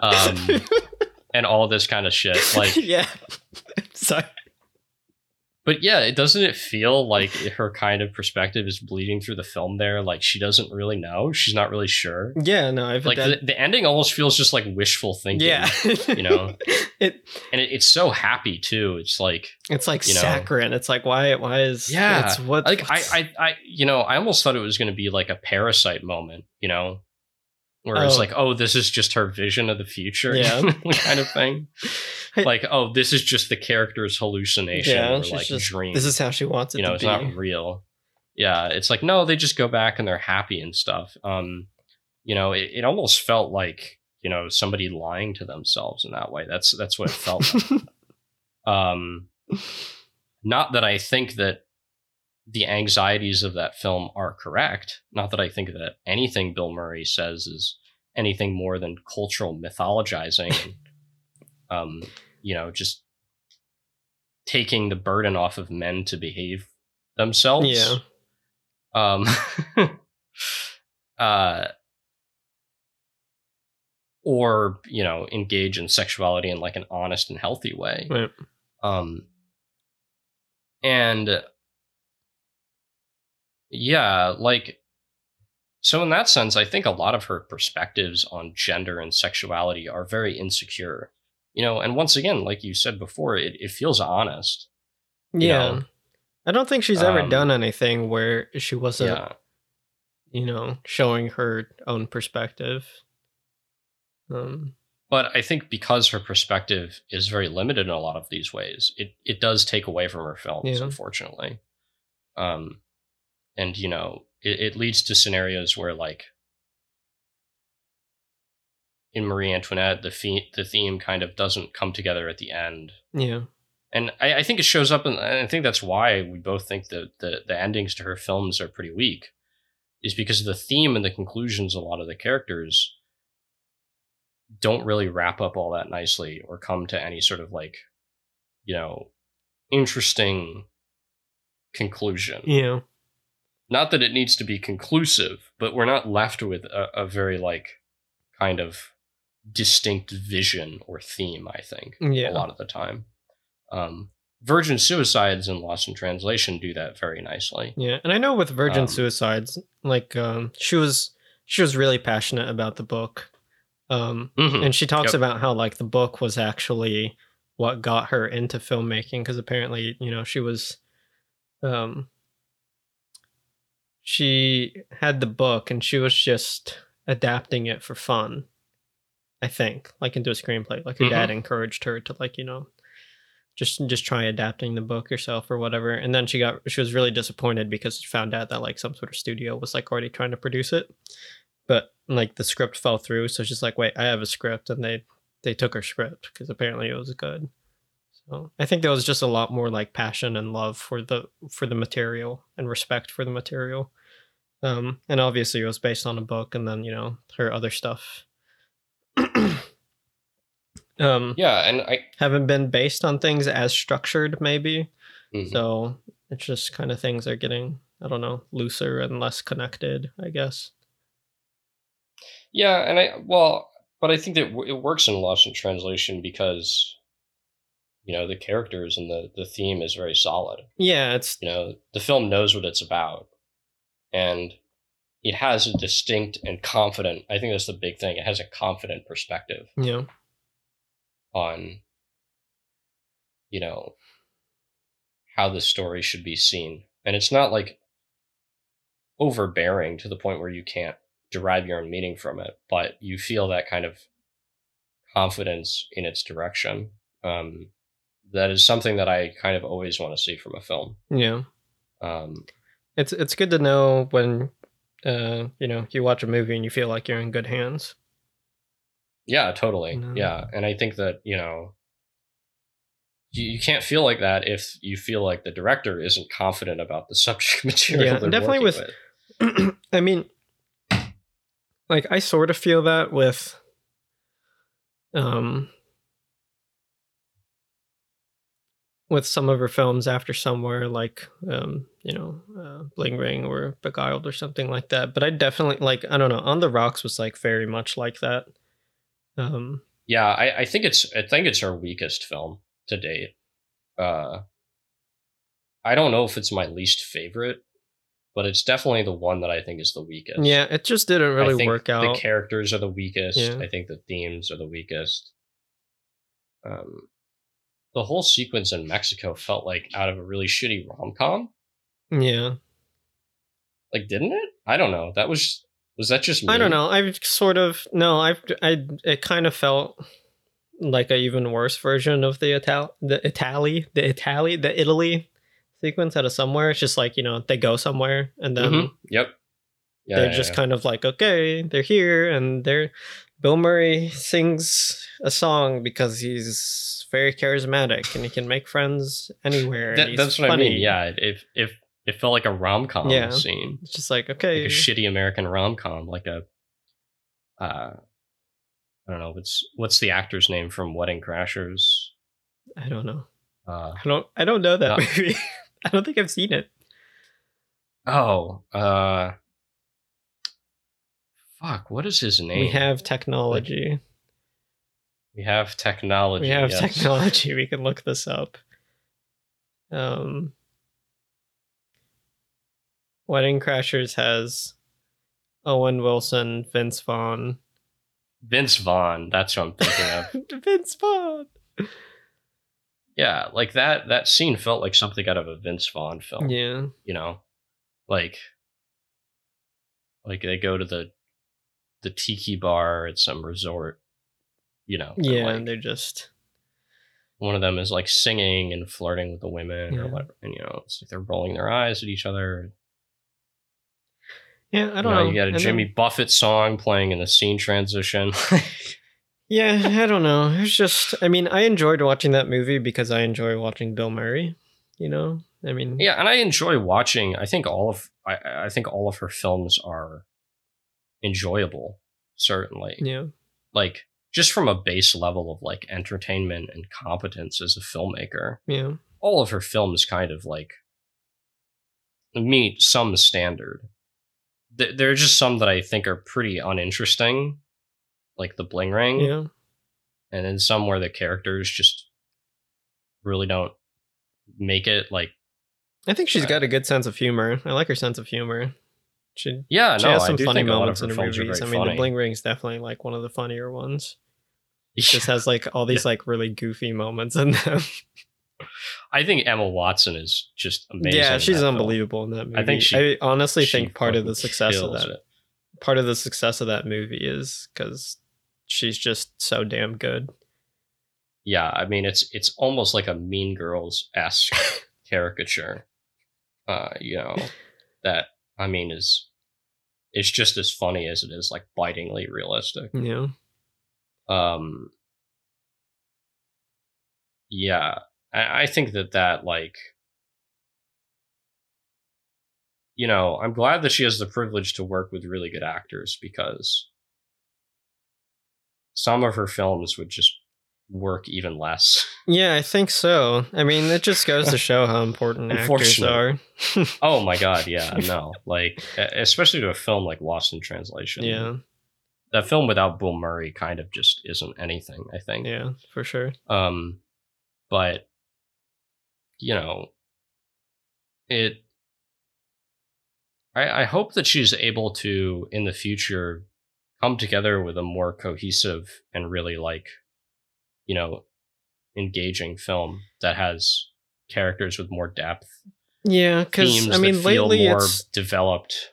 Um, <laughs> and all this kind of shit. Like, <laughs> yeah. Sorry. But yeah, it doesn't it feel like her kind of perspective is bleeding through the film there? Like she doesn't really know. She's not really sure. Yeah, no, I've Like the, the ending almost feels just like wishful thinking. yeah, you know? <laughs> it And it, it's so happy too. It's like it's like You know. saccharine. It's like why why is Yeah, It's what like I, I I you know, I almost thought it was gonna be like a parasite moment, you know? Where it's Oh. like, oh, this is just her vision of the future, Yeah. <laughs> kind of thing. <laughs> Like, oh, this is just the character's hallucination yeah, or like just, dream. this is how she wants it you know, to it's be. not real. Yeah, it's like no, they just go back and they're happy and stuff. Um, you know, it, it almost felt like you know somebody lying to themselves in that way. That's that's what it felt. like. <laughs> Um, not that I think that the anxieties of that film are correct. Not that I think that anything Bill Murray says is anything more than cultural mythologizing and, <laughs> um you know just taking the burden off of men to behave themselves Yeah. um <laughs> uh or you know engage in sexuality in like an honest and healthy way Right. um and yeah like so in that sense i think a lot of her perspectives on gender and sexuality are very insecure you know and once again like you said before it, it feels honest Yeah. know? I don't think she's ever Um, done anything where she wasn't, yeah you know, showing her own perspective. Um, but I think because her perspective is very limited in a lot of these ways, it it does take away from her films, Yeah. unfortunately. Um, and you know, it, it leads to scenarios where like in Marie Antoinette, the theme the theme kind of doesn't come together at the end, yeah. and I, I think it shows up, in, and I think that's why we both think that the the endings to her films are pretty weak, is because the theme and the conclusions a lot of the characters don't really wrap up all that nicely or come to any sort of like, you know, interesting conclusion. Yeah. Not that it needs to be conclusive, but we're not left with a, a very like kind of distinct vision or theme. I think Yeah. a lot of the time. Um, Virgin Suicides and Lost in Translation do that very nicely. Yeah, and I know with Virgin Um, Suicides, like um, she was she was really passionate about the book, um, Mhm. and she talks Yep. about how like the book was actually what got her into filmmaking because apparently you know she was, um, she had the book and she was just adapting it for fun, I think, like into a screenplay. Like her dad mm-hmm. encouraged her to like you know just just try adapting the book yourself or whatever. And then she got she was really disappointed because she found out that like some sort of studio was like already trying to produce it. But like the script fell through. So she's like wait i have a script and they they took her script because apparently it was good so i think there was just a lot more like passion and love for the for the material and respect for the material. Um and obviously it was based on a book and then you know her other stuff. <clears throat> Um Yeah, and I haven't been based on things as structured maybe. Mhm. so it's just kind of things are getting i don't know looser and less connected i guess. Yeah, and I well, but I think that it works in Lost in Translation because you know the characters and the the theme is very solid. yeah it's You know, the film knows what it's about, and it has a distinct and confident. I think that's the big thing. It has a confident perspective know on you know how the story should be seen, and it's not like overbearing to the point where you can't derive your own meaning from it, but you feel that kind of confidence in its direction. Um, that is something that I kind of always want to see from a film. yeah Um, it's it's good to know when uh you know you watch a movie and you feel like you're in good hands yeah, totally. No. Yeah, and I think that you know. You, you can't feel like that if you feel like the director isn't confident about the <laughs> subject <laughs> material. Yeah, definitely working with- <clears throat> I mean, like I sort of feel that with, um, with some of her films after somewhere like, um, you know, uh, Bling Ring or Beguiled or something like that. But I definitely like I don't know. On the Rocks was like very much like that. Um, Yeah, I, I think it's I think it's her weakest film to date. Uh, I don't know if it's my least favorite, but it's definitely the one that I think is the weakest. yeah, it just didn't I really think work The characters are the weakest. Yeah. I think the themes are the weakest. Um, the whole sequence in Mexico felt like out of a really shitty rom com. yeah, Like, didn't it? I don't know. That was was that just me? I don't know. I've sort of no. I've I it kind of felt like a even worse version of the Ital the Italy the Italy the Italy sequence out of somewhere. It's just like you know they go somewhere and then Mhm. Yep. Yeah, they're yeah, just yeah. kind of like okay they're here and they're Bill Murray sings a song because he's very charismatic and he can make friends anywhere. That- that's what funny. I mean. Yeah, if if it felt like a rom com Yeah. scene, It's just like like okay, a shitty American rom com, like a uh, I don't know. What's what's the actor's name from Wedding Crashers? I don't know. Uh, I don't. I don't know that No. movie. <laughs> I don't think I've seen it. oh, uh, fuck. What is his name? We have technology. We have technology. we have yes. technology. We can look this up. Um, Wedding Crashers has Owen Wilson, Vince Vaughn. Vince Vaughn. That's what I'm thinking of. <laughs> Vince Vaughn. yeah, like that. That scene felt like something out of a Vince Vaughn film. Yeah. you know like like they go to the the tiki bar at some resort you know and, Yeah, like, and they're just one of them is like singing and flirting with the women or whatever and you know it's like they're rolling their eyes at each other yeah. I don't know, know. you got a And jimmy then- buffett song playing in the scene transition <laughs> yeah, I don't know. It's just. I mean, I enjoyed watching that movie because I enjoy watching Bill Murray. You know. I mean. yeah and i enjoy watching i think all of i i think all of her films are enjoyable certainly Yeah. like just from a base level of like entertainment and competence as a filmmaker Yeah. all of her films kind of like meet some standard Th- there are just some that i think are pretty uninteresting like the bling ring Yeah. and then some where the characters just really don't make it like I think she's Uh, got a good sense of humor. I like her sense of humor. She yeah she no has some funny think a lot moments in her her films are movies. I mean, funny The Bling Ring's definitely like one of the funnier ones. Just has like all these like really goofy moments in them. i think emma watson is just amazing yeah, she's that film. unbelievable in that movie. I think she- I honestly She think part of the success of that it. part of the success of that movie is because she's just so damn good. yeah i mean it's it's almost like a mean girls esque <laughs> caricature uh you know <laughs> that i mean is it's just as funny as it is like bitingly realistic Yeah. Um yeah i, I think that that like you know i'm glad that she has the privilege to work with really good actors because some of her films would just work even less <laughs> Yeah, I think so. I mean, it just goes to <laughs> show how important actors are. <laughs> Oh my god, yeah, no. Like especially to a film like Lost in Translation. yeah, That film without Bill Murray kind of just isn't anything, I think. yeah, for sure. Um but you know it I I hope that she's able to in the future come together with a more cohesive and really like you know engaging film that has characters with more depth Yeah, because I mean, lately more it's developed.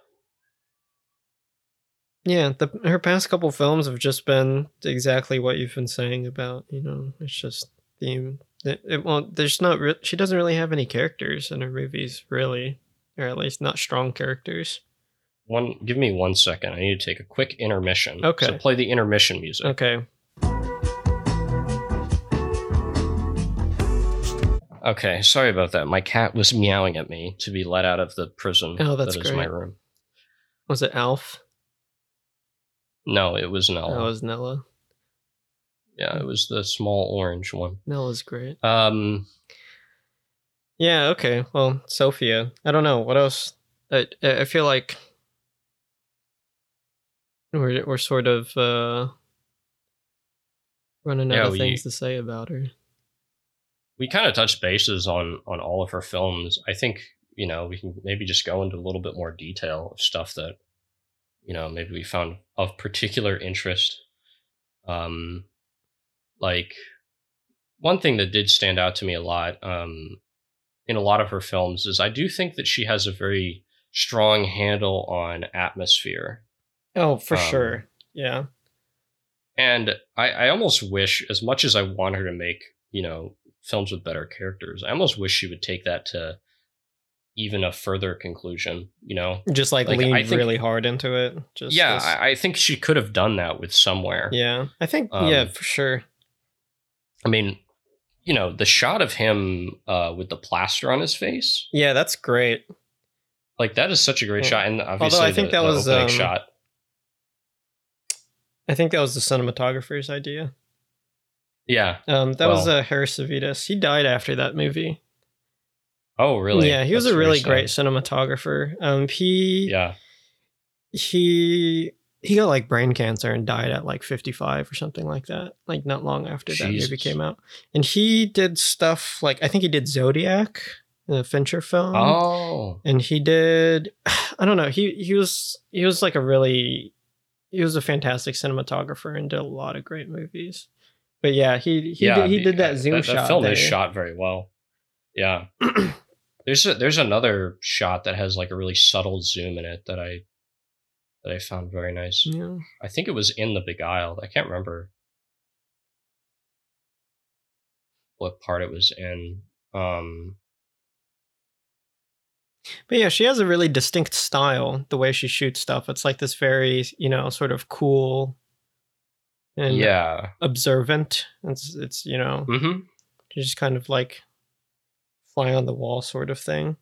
Yeah. The her past couple films have just been exactly what you've been saying about. You know, it's just theme. It, it won't. There's not. Re- she doesn't really have any characters in her movies, really, or at least not strong characters. One, give me one second. I need to take a quick intermission. Okay. So play the intermission music. Okay. Okay. Sorry about that. My cat was meowing at me to be let out of the prison. Oh, that's that is my great. room. Was it Alf? No, it was Nella. That was Nella. yeah, it was the small orange one. Nella's great. Um, Yeah. Okay. Well, Sofia. I don't know what else. I I feel like we're we're sort of uh running out Yeah, of we- things to say about her. we kind of touched bases on on all of her films. I think you know we can maybe just go into a little bit more detail of stuff that you know maybe we found of particular interest. Um, like one thing that did stand out to me a lot um, in a lot of her films is I do think that she has a very strong handle on atmosphere. Oh, for Um, sure. Yeah. And I, I almost wish, as much as I want her to make, you know, films with better characters, I almost wish she would take that to even a further conclusion, you know? Just like, like, lean think- really hard into it. Just yeah, this- I, I think she could have done that with somewhere. yeah. I think yeah, Um, for sure. I mean, you know, the shot of him uh, with the plaster on his face, Yeah, that's great. like that is such a great Well, shot. And obviously, I think the, that was, a um, shot. I think that was the cinematographer's idea. Yeah. Um, that was Well- uh, Harris Savides. He died after that movie. Oh, really? Yeah, he was That's a really great cinematographer. Um, he Yeah. he he got like brain cancer and died at like 55 or something like that like not long after that movie came out and he did stuff like i think he did zodiac the fincher film Oh. and he did <sighs> i don't know he he was he was like a really he was a fantastic cinematographer and did a lot of great movies but yeah he he yeah, did, he did that zoom that, shot That film there. is shot very well. Yeah. <clears throat> there's a, there's another shot that has like a really subtle zoom in it that I that I found very nice. yeah I think it was in the Beguiled. I can't remember what part it was in. Um, But yeah, she has a really distinct style, the way she shoots stuff. It's like this very, you know, sort of cool and yeah. observant. It's it's, you know, Mm-hmm. just kind of like fly on the wall sort of thing.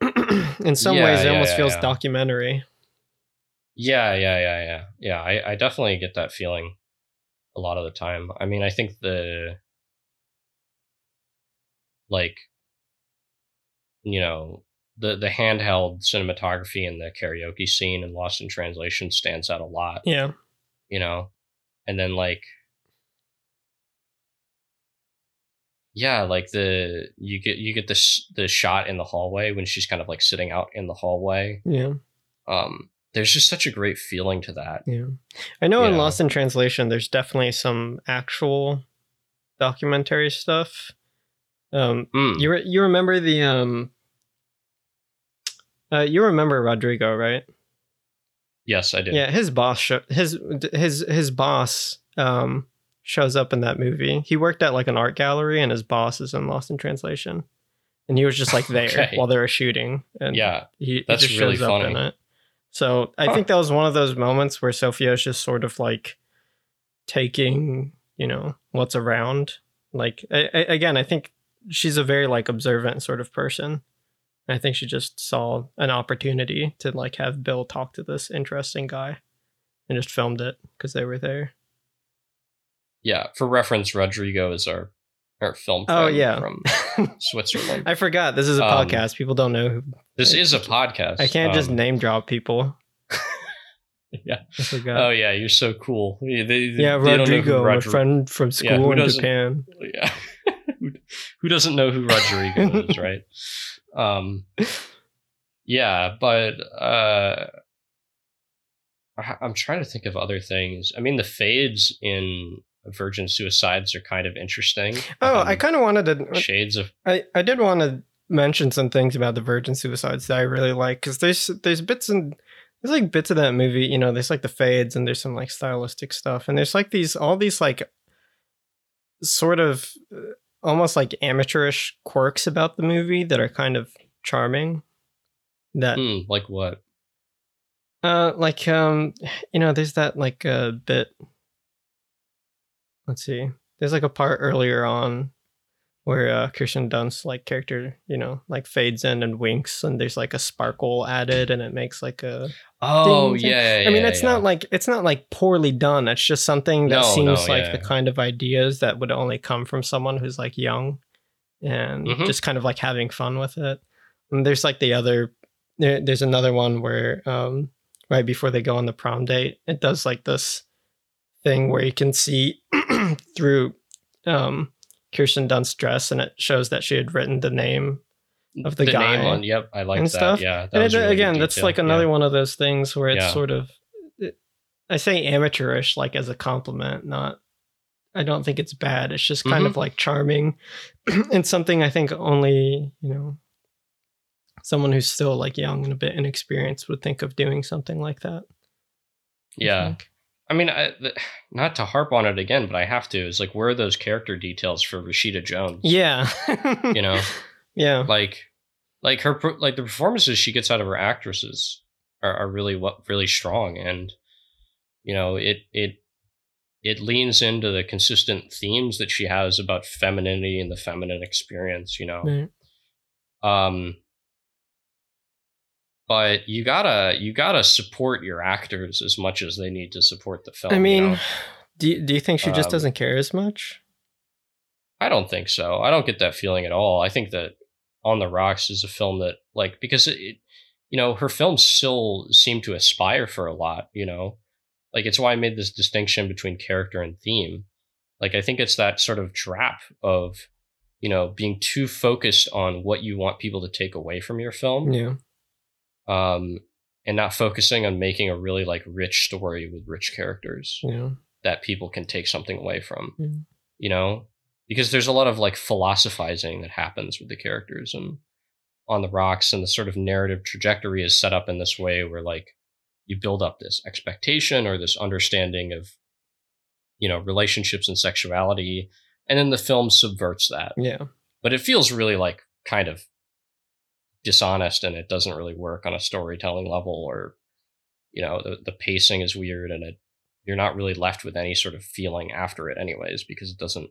<clears throat> In some Yeah, ways it yeah, almost yeah, feels documentary. Yeah, yeah, yeah, yeah. Yeah, I, I definitely get that feeling a lot of the time. I mean, I think the like you know, the the handheld cinematography in the karaoke scene in Lost in Translation stands out a lot, Yeah. you know. And then like yeah, like the you get you get this the shot in the hallway when she's kind of like sitting out in the hallway. Yeah. Um there's just such a great feeling to that. Yeah. I know in Lost in Translation there's definitely some actual documentary stuff. Um Mm. You re- you remember the um uh you remember Rodrigo, right? Yes, I did. Yeah, his boss sho- his his his boss um shows up in that movie. He worked at like an art gallery and his boss is in Lost in Translation. And he was just like <laughs> there Okay. while they were shooting and Yeah. he, he just really shows up in it. So I Huh. think that was one of those moments where Sofia is just sort of like taking, you know, what's around. Like I, I, again, I think she's a very like observant sort of person. And I think she just saw an opportunity to like have Bill talk to this interesting guy and just filmed it because they were there. Yeah. For reference, Rodrigo is our our film Oh, yeah. from <laughs> Switzerland. I forgot this is a Um, podcast. People don't know who This I- is a podcast. I can't just Um, name drop people. <laughs> Yeah. I forgot. Oh yeah, you're so cool. They, they, yeah, they don't know who Rodrigo, my Rodri- friend from Yeah, school in Japan. Yeah. <laughs> who, who doesn't know who Rodrigo is, right? Um, yeah, but uh, I- I'm trying to think of other things. I mean, the fades in Virgin Suicides are kind of interesting. Oh, Um, I kind of wanted to. shades of I, I did want to mention some things about the Virgin Suicides that I really like because there's there's bits and there's like bits of that movie. You know, there's like the fades and there's some like stylistic stuff and there's like these all these like sort of uh, almost like amateurish quirks about the movie that are kind of charming. That hmm, like what? uh like um you know there's that like uh bit let's see there's like a part earlier on where uh Kirsten Dunst like character you know like fades in and winks and there's like a sparkle added and it makes like a Oh Ding, ding. yeah, yeah. I mean it's yeah. not like it's not like poorly done it's just something that No, seems no, like yeah. the kind of ideas that would only come from someone who's like young and Mhm. just kind of like having fun with it and there's like the other there, there's another one where um right before they go on the prom date it does like this thing where you can see <clears throat> through um Kirsten Dunst's dress and it shows that she had written the name of the guy name on. Yep, I like and that. stuff. Yeah, that and it, really again that's like another Yeah. one of those things where it's Yeah. sort of it, i say amateurish like as a compliment not i don't think it's bad it's just kind Mhm. of like charming <clears throat> and something i think only you know someone who's still like young and a bit inexperienced would think of doing something like that I Yeah, think. I mean, I, the, <sighs> not to harp on it again, but I have to. Is like, where are those character details for Rashida Jones? yeah you know, <laughs> yeah like, like her, like the performances she gets out of her actresses are, are really what really strong, and you know, it it it leans into the consistent themes that she has about femininity and the feminine experience. You know, Right. um but you gotta you gotta support your actors as much as they need to support the film. I you mean, know? do you, do you think she just Um, doesn't care as much? I don't think so. I don't get that feeling at all. I think that On the Rocks is a film that, like, because it, it- you know, her films still seem to aspire for a lot. You know, like it's why I made this distinction between character and theme. Like, I think it's that sort of trap of, you know, being too focused on what you want people to take away from your film, Yeah. Um, and not focusing on making a really like rich story with rich characters Yeah. that people can take something away from Mm. you know because there's a lot of like philosophizing that happens with the characters and on the rocks and the sort of narrative trajectory is set up in this way where like you build up this expectation or this understanding of you know relationships and sexuality and then the film subverts that Yeah. but it feels really like kind of dishonest and it doesn't really work on a storytelling level or you know the, the pacing is weird and it you're not really left with any sort of feeling after it anyways because it doesn't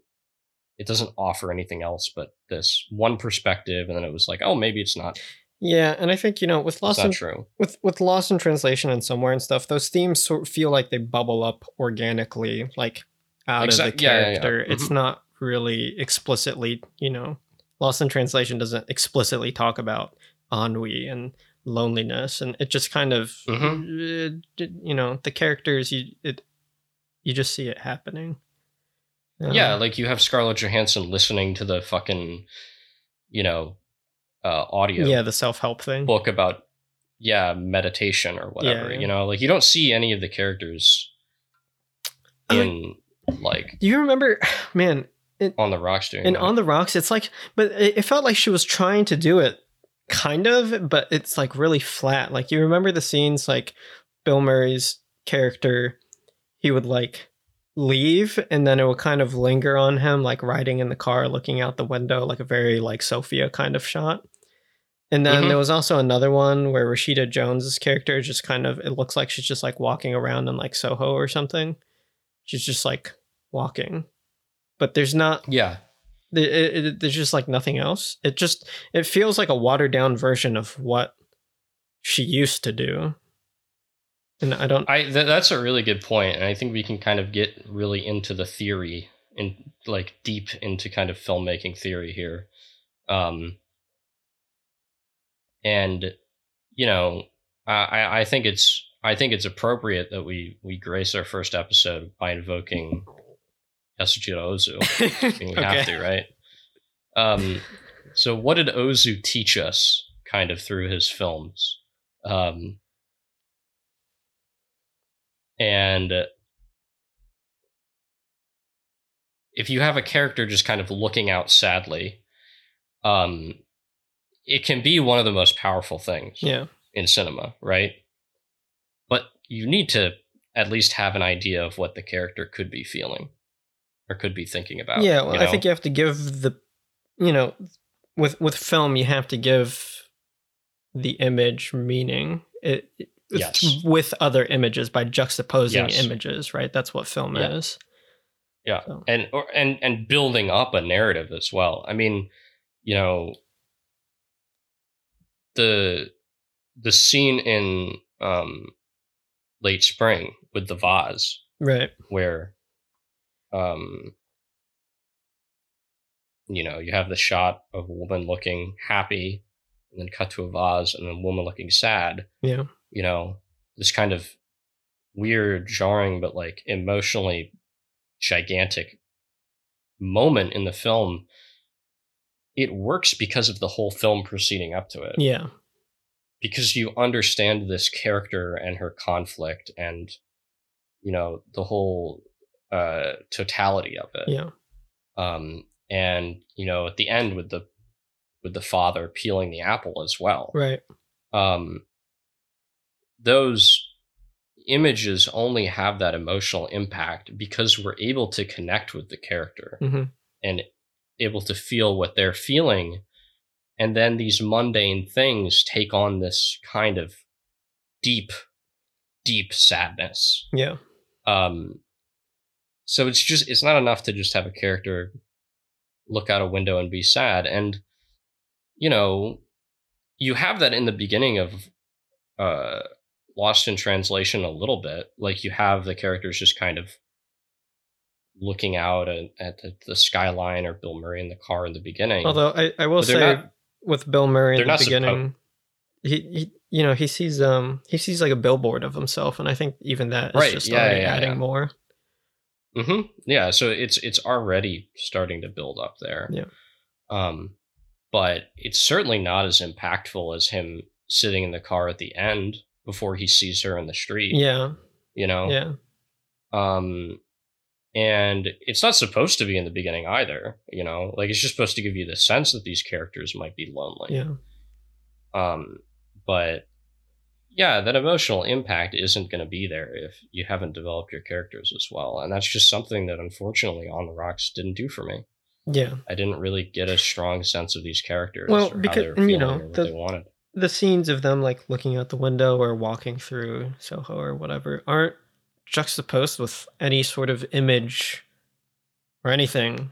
it doesn't offer anything else but this one perspective and then it was like oh maybe it's not Yeah, and I think you know with Lost in true with with Lost in Translation and somewhere and stuff, those themes sort of feel like they bubble up organically, like out of Exact- the yeah, yeah, yeah. character. It's Mhm. not really explicitly, you know, Lost in Translation doesn't explicitly talk about ennui and loneliness, and it just kind of, Mhm. uh, you know, the characters you it you just see it happening. Um, yeah like you have scarlett johansson listening to the fucking you know uh audio yeah, the self help thing. book about yeah meditation or whatever Yeah. you know like you don't see any of the characters in like Do you remember, <sighs> man? On the rocks doing And that. on the rocks, it's like, but it, it felt like she was trying to do it, kind of, but it's like really flat. Like you remember the scenes, like Bill Murray's character, he would like leave, and then it would kind of linger on him, like riding in the car, looking out the window, like a very like Sofia kind of shot. And then Mhm. there was also another one where Rashida Jones's character just kind of it looks like she's just like walking around in like Soho or something. She's just like walking. But there's not yeah it, it, it- there's just like nothing else. It just it feels like a watered down version of what she used to do. And I don't i th- that's a really good point and i think we can kind of get really into the theory and like deep into kind of filmmaking theory here um and you know I- i i think it's i think it's appropriate that we we grace our first episode by invoking Yasujiro Ozu <laughs> we have to, right? Um, so what did Ozu teach us, kind of through his films? Um, and if you have a character just kind of looking out sadly, um, it can be one of the most powerful things Yeah. in cinema, right? But you need to at least have an idea of what the character could be feeling or could be thinking about. Yeah, well, you I think you have to give the you know with with film you have to give the image meaning. It, it- Yes. with other images by juxtaposing Yes. images, right? That's what film Yeah. is. yeah So- and or, and and building up a narrative as well i mean you know the the scene in um late spring with the vase Right. where um you know you have the shot of a woman looking happy and then cut to a vase and then a woman looking sad Yeah. you know this kind of weird jarring but like emotionally gigantic moment in the film it works because of the whole film proceeding up to it Yeah. because you understand this character and her conflict and you know the whole uh totality of it Yeah. um and you know at the end with the with the father peeling the apple as well Right. um those images only have that emotional impact because we're able to connect with the character hmm and able to feel what they're feeling and then these mundane things take on this kind of deep deep sadness Yeah. um so it's just it's not enough to just have a character look out a window and be sad and you know you have that in the beginning of uh, lost in translation a little bit. Like you have the characters just kind of looking out at, at the, the, skyline or Bill Murray in the car in the beginning. Although I, I will say not, with Bill Murray in the beginning, he, he you know he sees um he sees like a billboard of himself, and I think even that is right. just yeah, already yeah, adding yeah. more. Mm-hmm. Yeah, so it's it's already starting to build up there. Yeah. Um, but it's certainly not as impactful as him sitting in the car at the end before he sees her in the street. Yeah. You know. Yeah. Um, and it's not supposed to be in the beginning either you know like it's just supposed to give you the sense that these characters might be lonely yeah um but yeah that emotional impact isn't going to be there if you haven't developed your characters as well and that's just something that unfortunately on the rocks didn't do for me yeah i didn't really get a strong sense of these characters well because you know the, the scenes of them like looking out the window or walking through soho or whatever aren't juxtaposed with any sort of image or anything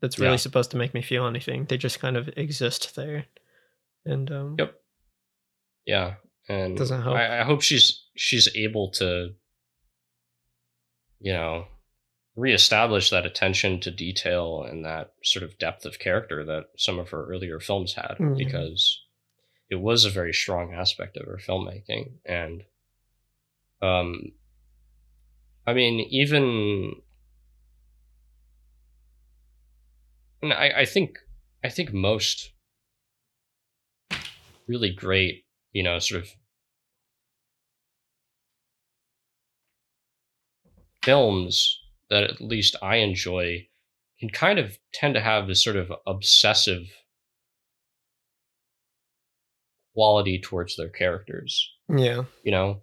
that's really yeah. supposed to make me feel anything. They just kind of exist there. And um Yep. Yeah. And doesn't help. I, I hope she's she's able to you know reestablish that attention to detail and that sort of depth of character that some of her earlier films had mm-hmm. because it was a very strong aspect of her filmmaking and um I mean, even and I, I think I think most really great, you know, sort of films that at least I enjoy can kind of tend to have this sort of obsessive quality towards their characters. Yeah. You know,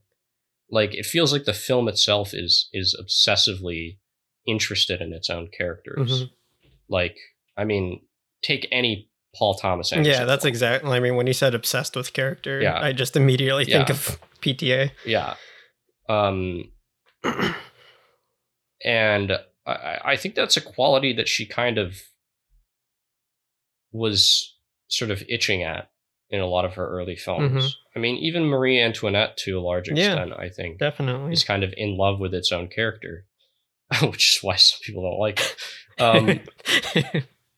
like it feels like the film itself is is obsessively interested in its own characters. Mm-hmm. Like, I mean, take any Paul Thomas. Anderson yeah, that's exactly. I mean, when you said obsessed with character, yeah. I just immediately think yeah. of PTA. Yeah. Um, <clears throat> <clears throat> and I, I think that's a quality that she kind of was sort of itching at in a lot of her early films. Mm-hmm. I mean, even Marie Antoinette, to a large extent, yeah, I think, definitely is kind of in love with its own character, <laughs> which is why some people don't like it. <laughs> Um,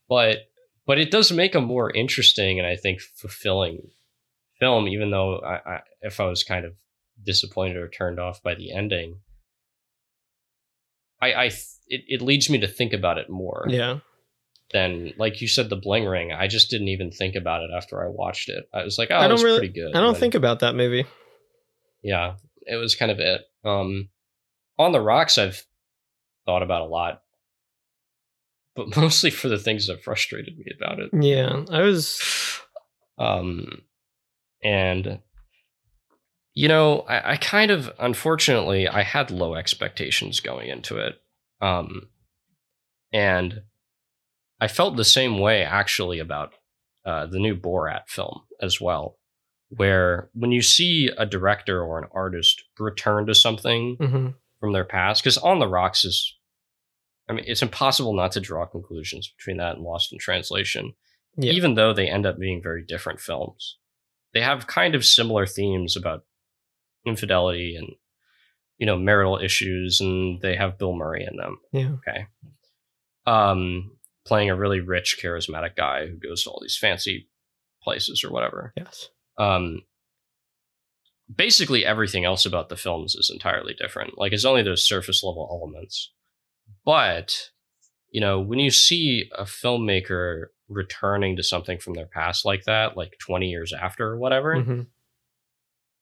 but but it does make a more interesting and I think fulfilling film. Even though I, I, if I was kind of disappointed or turned off by the ending, I, I it, it leads me to think about it more. Yeah. then like you said the bling ring. I just didn't even think about it after i watched it. I was like oh I don't really, pretty good i don't think about that movie. Yeah it was kind of it. Um on the rocks i've thought about a lot but <laughs> mostly for the things that frustrated me about it. Yeah i was um and you know I, I kind of unfortunately i had low expectations going into it um and I felt the same way actually about uh, the new Borat film as well, where when you see a director or an artist return to something mm-hmm. from their past, because On the Rocks is, I mean, it's impossible not to draw conclusions between that and Lost in Translation, yeah. even though they end up being very different films. They have kind of similar themes about infidelity and you know marital issues, and they have Bill Murray in them. Yeah. Okay. Um, playing a really rich, charismatic guy who goes to all these fancy places or whatever. Yes. Um, basically, everything else about the films is entirely different. Like, it's only those surface level elements. But, you know, when you see a filmmaker returning to something from their past like that, like 20 years after or whatever, mm-hmm.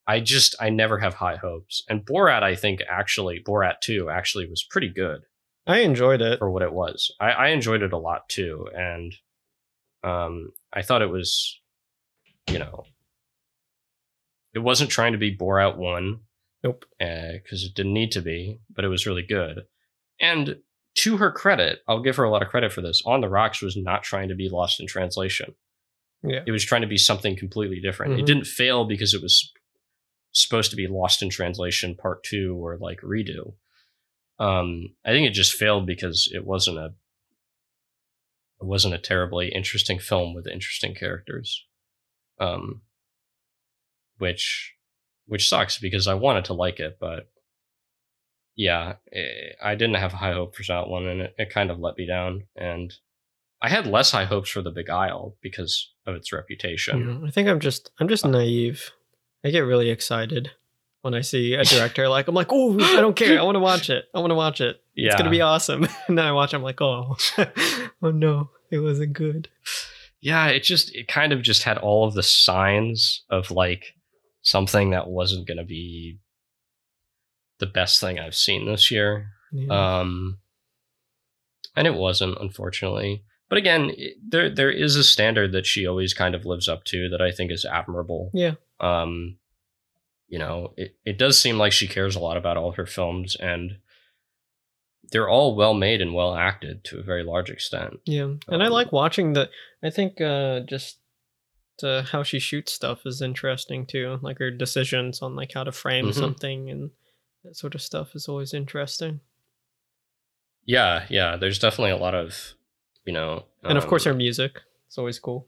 I just, I never have high hopes. And Borat, I think, actually, Borat 2 actually was pretty good. I enjoyed it for what it was. I, I enjoyed it a lot too, and um, I thought it was, you know, it wasn't trying to be Borat one. Nope. Because uh, it didn't need to be, but it was really good. And to her credit, I'll give her a lot of credit for this. On the Rocks was not trying to be lost in translation. Yeah. It was trying to be something completely different. Mm-hmm. It didn't fail because it was supposed to be lost in translation part two or like redo. Um, I think it just failed because it wasn't a it wasn't a terribly interesting film with interesting characters. Um, which which sucks because I wanted to like it, but yeah, eh, I didn't have high hope for that one, and it, it kind of let me down. And I had less high hopes for The Beguiled because of its reputation. Yeah, I think I'm just I'm just naive. I get really excited when I see a director like I'm like, oh, I don't care. I want to watch it. I want to watch it. Yeah, It's gonna be awesome. <laughs> and then I watch. I'm like, oh, <laughs> oh no, it wasn't good. yeah. It just it kind of just had all of the signs of like something that wasn't going to be the best thing I've seen this year. Yeah. Um, and it wasn't, unfortunately. But again, there there is a standard that she always kind of lives up to that I think is admirable. yeah. Um, you know, it, it does seem like she cares a lot about all her films, and they're all well made and well acted to a very large extent. Yeah, and I Um, like watching the. I think uh, just uh, how she shoots stuff is interesting too. Like her decisions on like how to frame Mhm. something and that sort of stuff is always interesting. Yeah, yeah. There's definitely a lot of, you know, and of course, her um, music is always cool.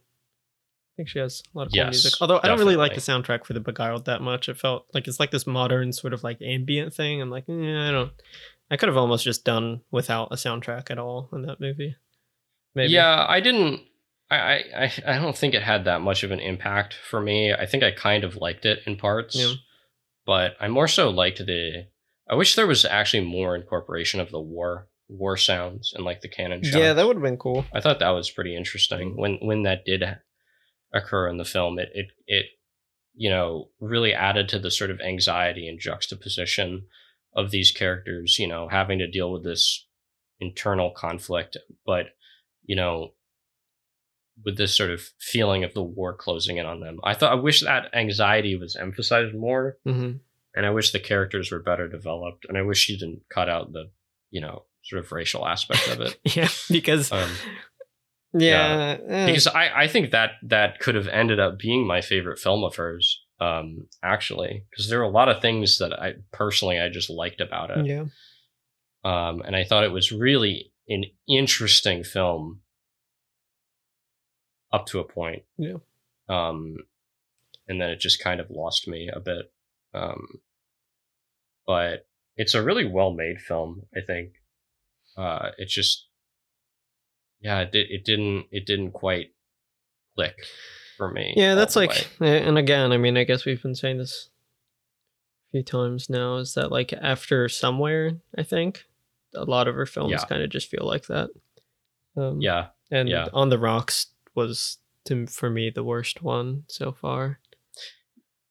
I think she has a lot of cool Yes, music. Although I don't really like the soundtrack for the Beguiled that much. It felt like it's like this modern sort of like ambient thing. I'm like, eh, I don't. I could have almost just done without a soundtrack at all in that movie. Maybe. Yeah, I didn't. I, I I don't think it had that much of an impact for me. I think I kind of liked it in parts, Yeah. but I more so liked the. I wish there was actually more incorporation of the war war sounds and like the cannon shots. Yeah, that would have been cool. I thought that was pretty interesting when when that did occur in the film. It it it you know really added to the sort of anxiety and juxtaposition of these characters. You know, having to deal with this internal conflict, but you know with this sort of feeling of the war closing in on them. I thought I wish that anxiety was emphasized more hmm and I wish the characters were better developed and I wish she didn't cut out the, you know, sort of racial aspect of it. <laughs> Yeah, because Um, yeah, eh, because I, I think that that could have ended up being my favorite film of hers um actually because there are a lot of things that i personally i just liked about it. Yeah, um and i thought it was really an interesting film up to a point. Yeah. um and then it just kind of lost me a bit. Um but it's a really well made film i think. Uh it just yeah it, did, it didn't it didn't quite click for me yeah. That's like, way. eh, and again, I mean, I guess we've been saying this a few times now. Is that like after somewhere? I think a lot of her films Yeah. kind of just feel like that. Um, yeah and yeah. on the rocks was to, for me the worst one so far.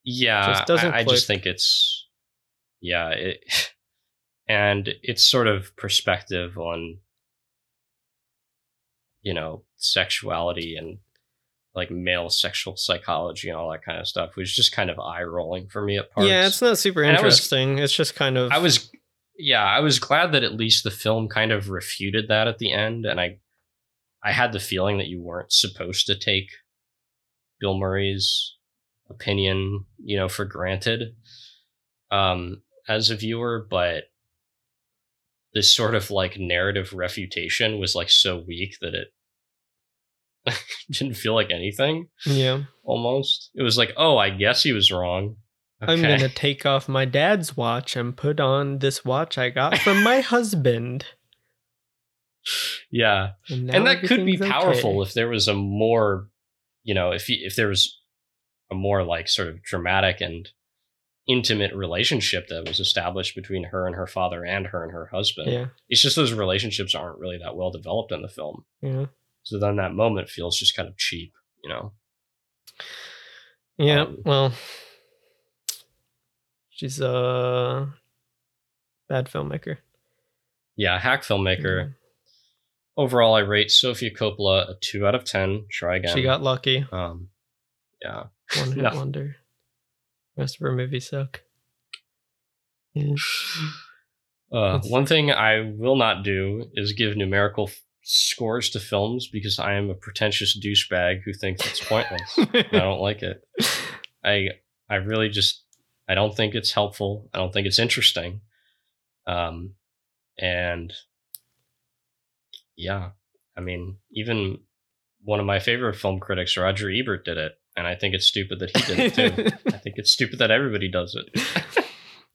yeah Just doesn't I, I just think it's yeah it <laughs> and it's sort of perspective on you know sexuality and like male sexual psychology and all that kind of stuff was just kind of eye rolling for me at parts Yeah, it's not super And I was- interesting. it's just kind of I was yeah, I was glad that at least the film kind of refuted that at the end and I I had the feeling that you weren't supposed to take Bill Murray's opinion, you know, for granted um as a viewer, but this sort of like narrative refutation was like so weak that it <laughs> didn't feel like anything yeah. almost. It was like, "Oh, I guess he was wrong." I'm gonna take off my dad's watch and put on this watch I got from my <laughs> husband. yeah. And, and that could be powerful okay. if there was a more you know if if there was a more like sort of dramatic and intimate relationship that was established between her and her father and her and her husband Yeah, it's just those relationships aren't really that well developed in the film yeah, so then that moment feels just kind of cheap you know yeah. Um, well, she's a bad filmmaker. yeah hack filmmaker overall i rate sofia coppola a 2 out of 10 try again She got lucky. um yeah One <laughs> hit No. wonder. Rest of her movies suck. Yeah. <sighs> Uh, one thing I will not do is give numerical scores to films because I am a pretentious douchebag who thinks it's pointless. <laughs> I don't like it. I I really just I don't think it's helpful. I don't think it's interesting. Um, and yeah, I mean, even one of my favorite film critics, Roger Ebert, did it, and I think it's stupid that he did it too. <laughs> I think it's stupid that everybody does it.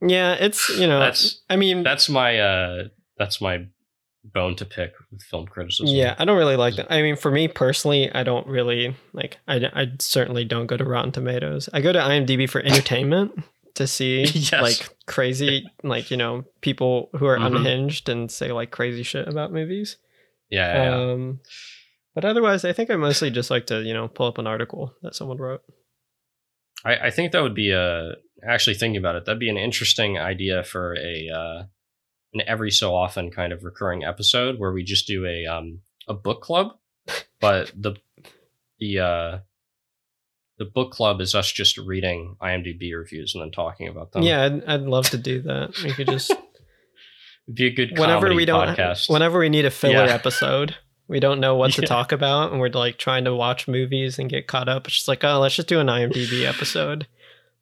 yeah, it's you know, That's- I mean, that's my uh that's my bone to pick with film criticism. yeah, I don't really like that. I mean, for me personally, I don't really like. I I certainly don't go to Rotten Tomatoes. I go to IMDb for <laughs> entertainment to see Yes. like crazy, like you know, people who are Mhm. unhinged and say like crazy shit about movies. Yeah, yeah, yeah. Um, but otherwise, I think I mostly just like to you know pull up an article that someone wrote. I, I think that would be a actually thinking about it. That'd be an interesting idea for a uh, an every so often kind of recurring episode where we just do a um a book club, <laughs> but the the uh the book club is us just reading IMDb reviews and then talking about them. yeah, I'd, I'd love to do that. We could just <laughs> it'd be a good whenever we don't podcast. whenever we need a filler Yeah. episode we don't know what to Yeah. talk about and we're like trying to watch movies and get caught up it's just like oh let's just do an imdb episode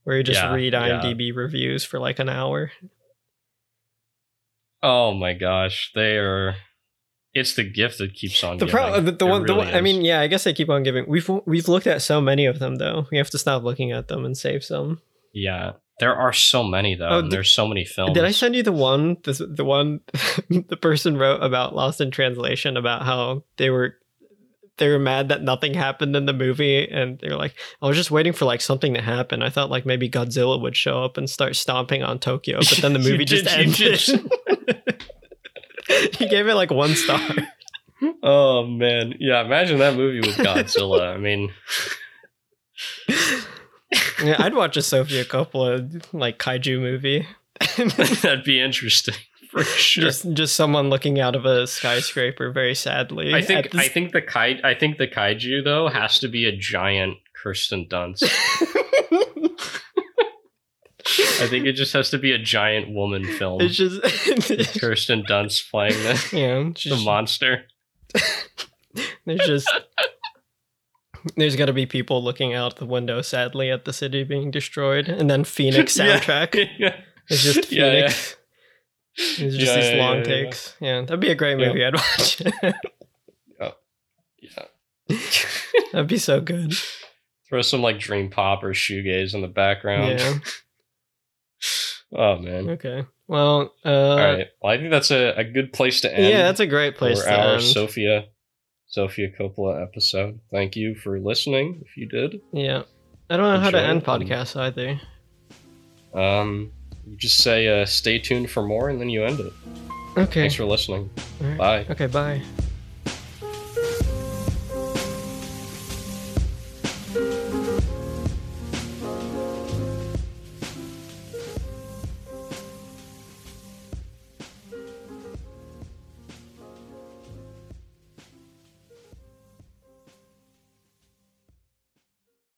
where you just Yeah, read imdb reviews for like an hour oh my gosh, they are. It's the gift that keeps on the giving. problem the, the one the one, i mean yeah i guess they keep on giving we've we've looked at so many of them though we have to stop looking at them and save some yeah, there are so many though. Oh, and did- there's so many films. did i send you the one the, the one <laughs> the person wrote about lost in translation about how they were they were mad that nothing happened in the movie and they were like i was just waiting for like something to happen. I thought like maybe godzilla would show up and start stomping on tokyo but then the <laughs> movie just ended. <laughs> he gave it like one star. Oh man, yeah. Imagine that movie with Godzilla. I mean, yeah i'd watch a sofia coppola like kaiju movie. <laughs> That'd be interesting for <laughs> sure. just just someone looking out of a skyscraper very sadly I think I think the kai I think the kaiju though has to be a giant Kirsten Dunst. <laughs> I think it just has to be a giant woman film. it's just <laughs> Kirsten Dunst playing the, yeah the she's- monster. There's just there's got to be people looking out the window sadly at the city being destroyed, and then Phoenix soundtrack. yeah. It's just Yeah, yeah. Phoenix. It's just Yeah, these yeah, long yeah, takes. Yeah. that'd be a great movie. I'd watch. Yeah. <laughs> that'd be so good. Throw some like dream pop or shoegaze in the background. Yeah. <laughs> Oh man. Okay. Well. Uh, All right. Well, I think that's a, a good place to end. Yeah, that's a great place for to our end. Sofia Sofia Coppola episode. Thank you for listening. If you did, yeah. I don't know how to end podcasts either. um, you just say uh, stay tuned for more, and then you end it. Okay. Thanks for listening. Right. Bye. Okay. Bye.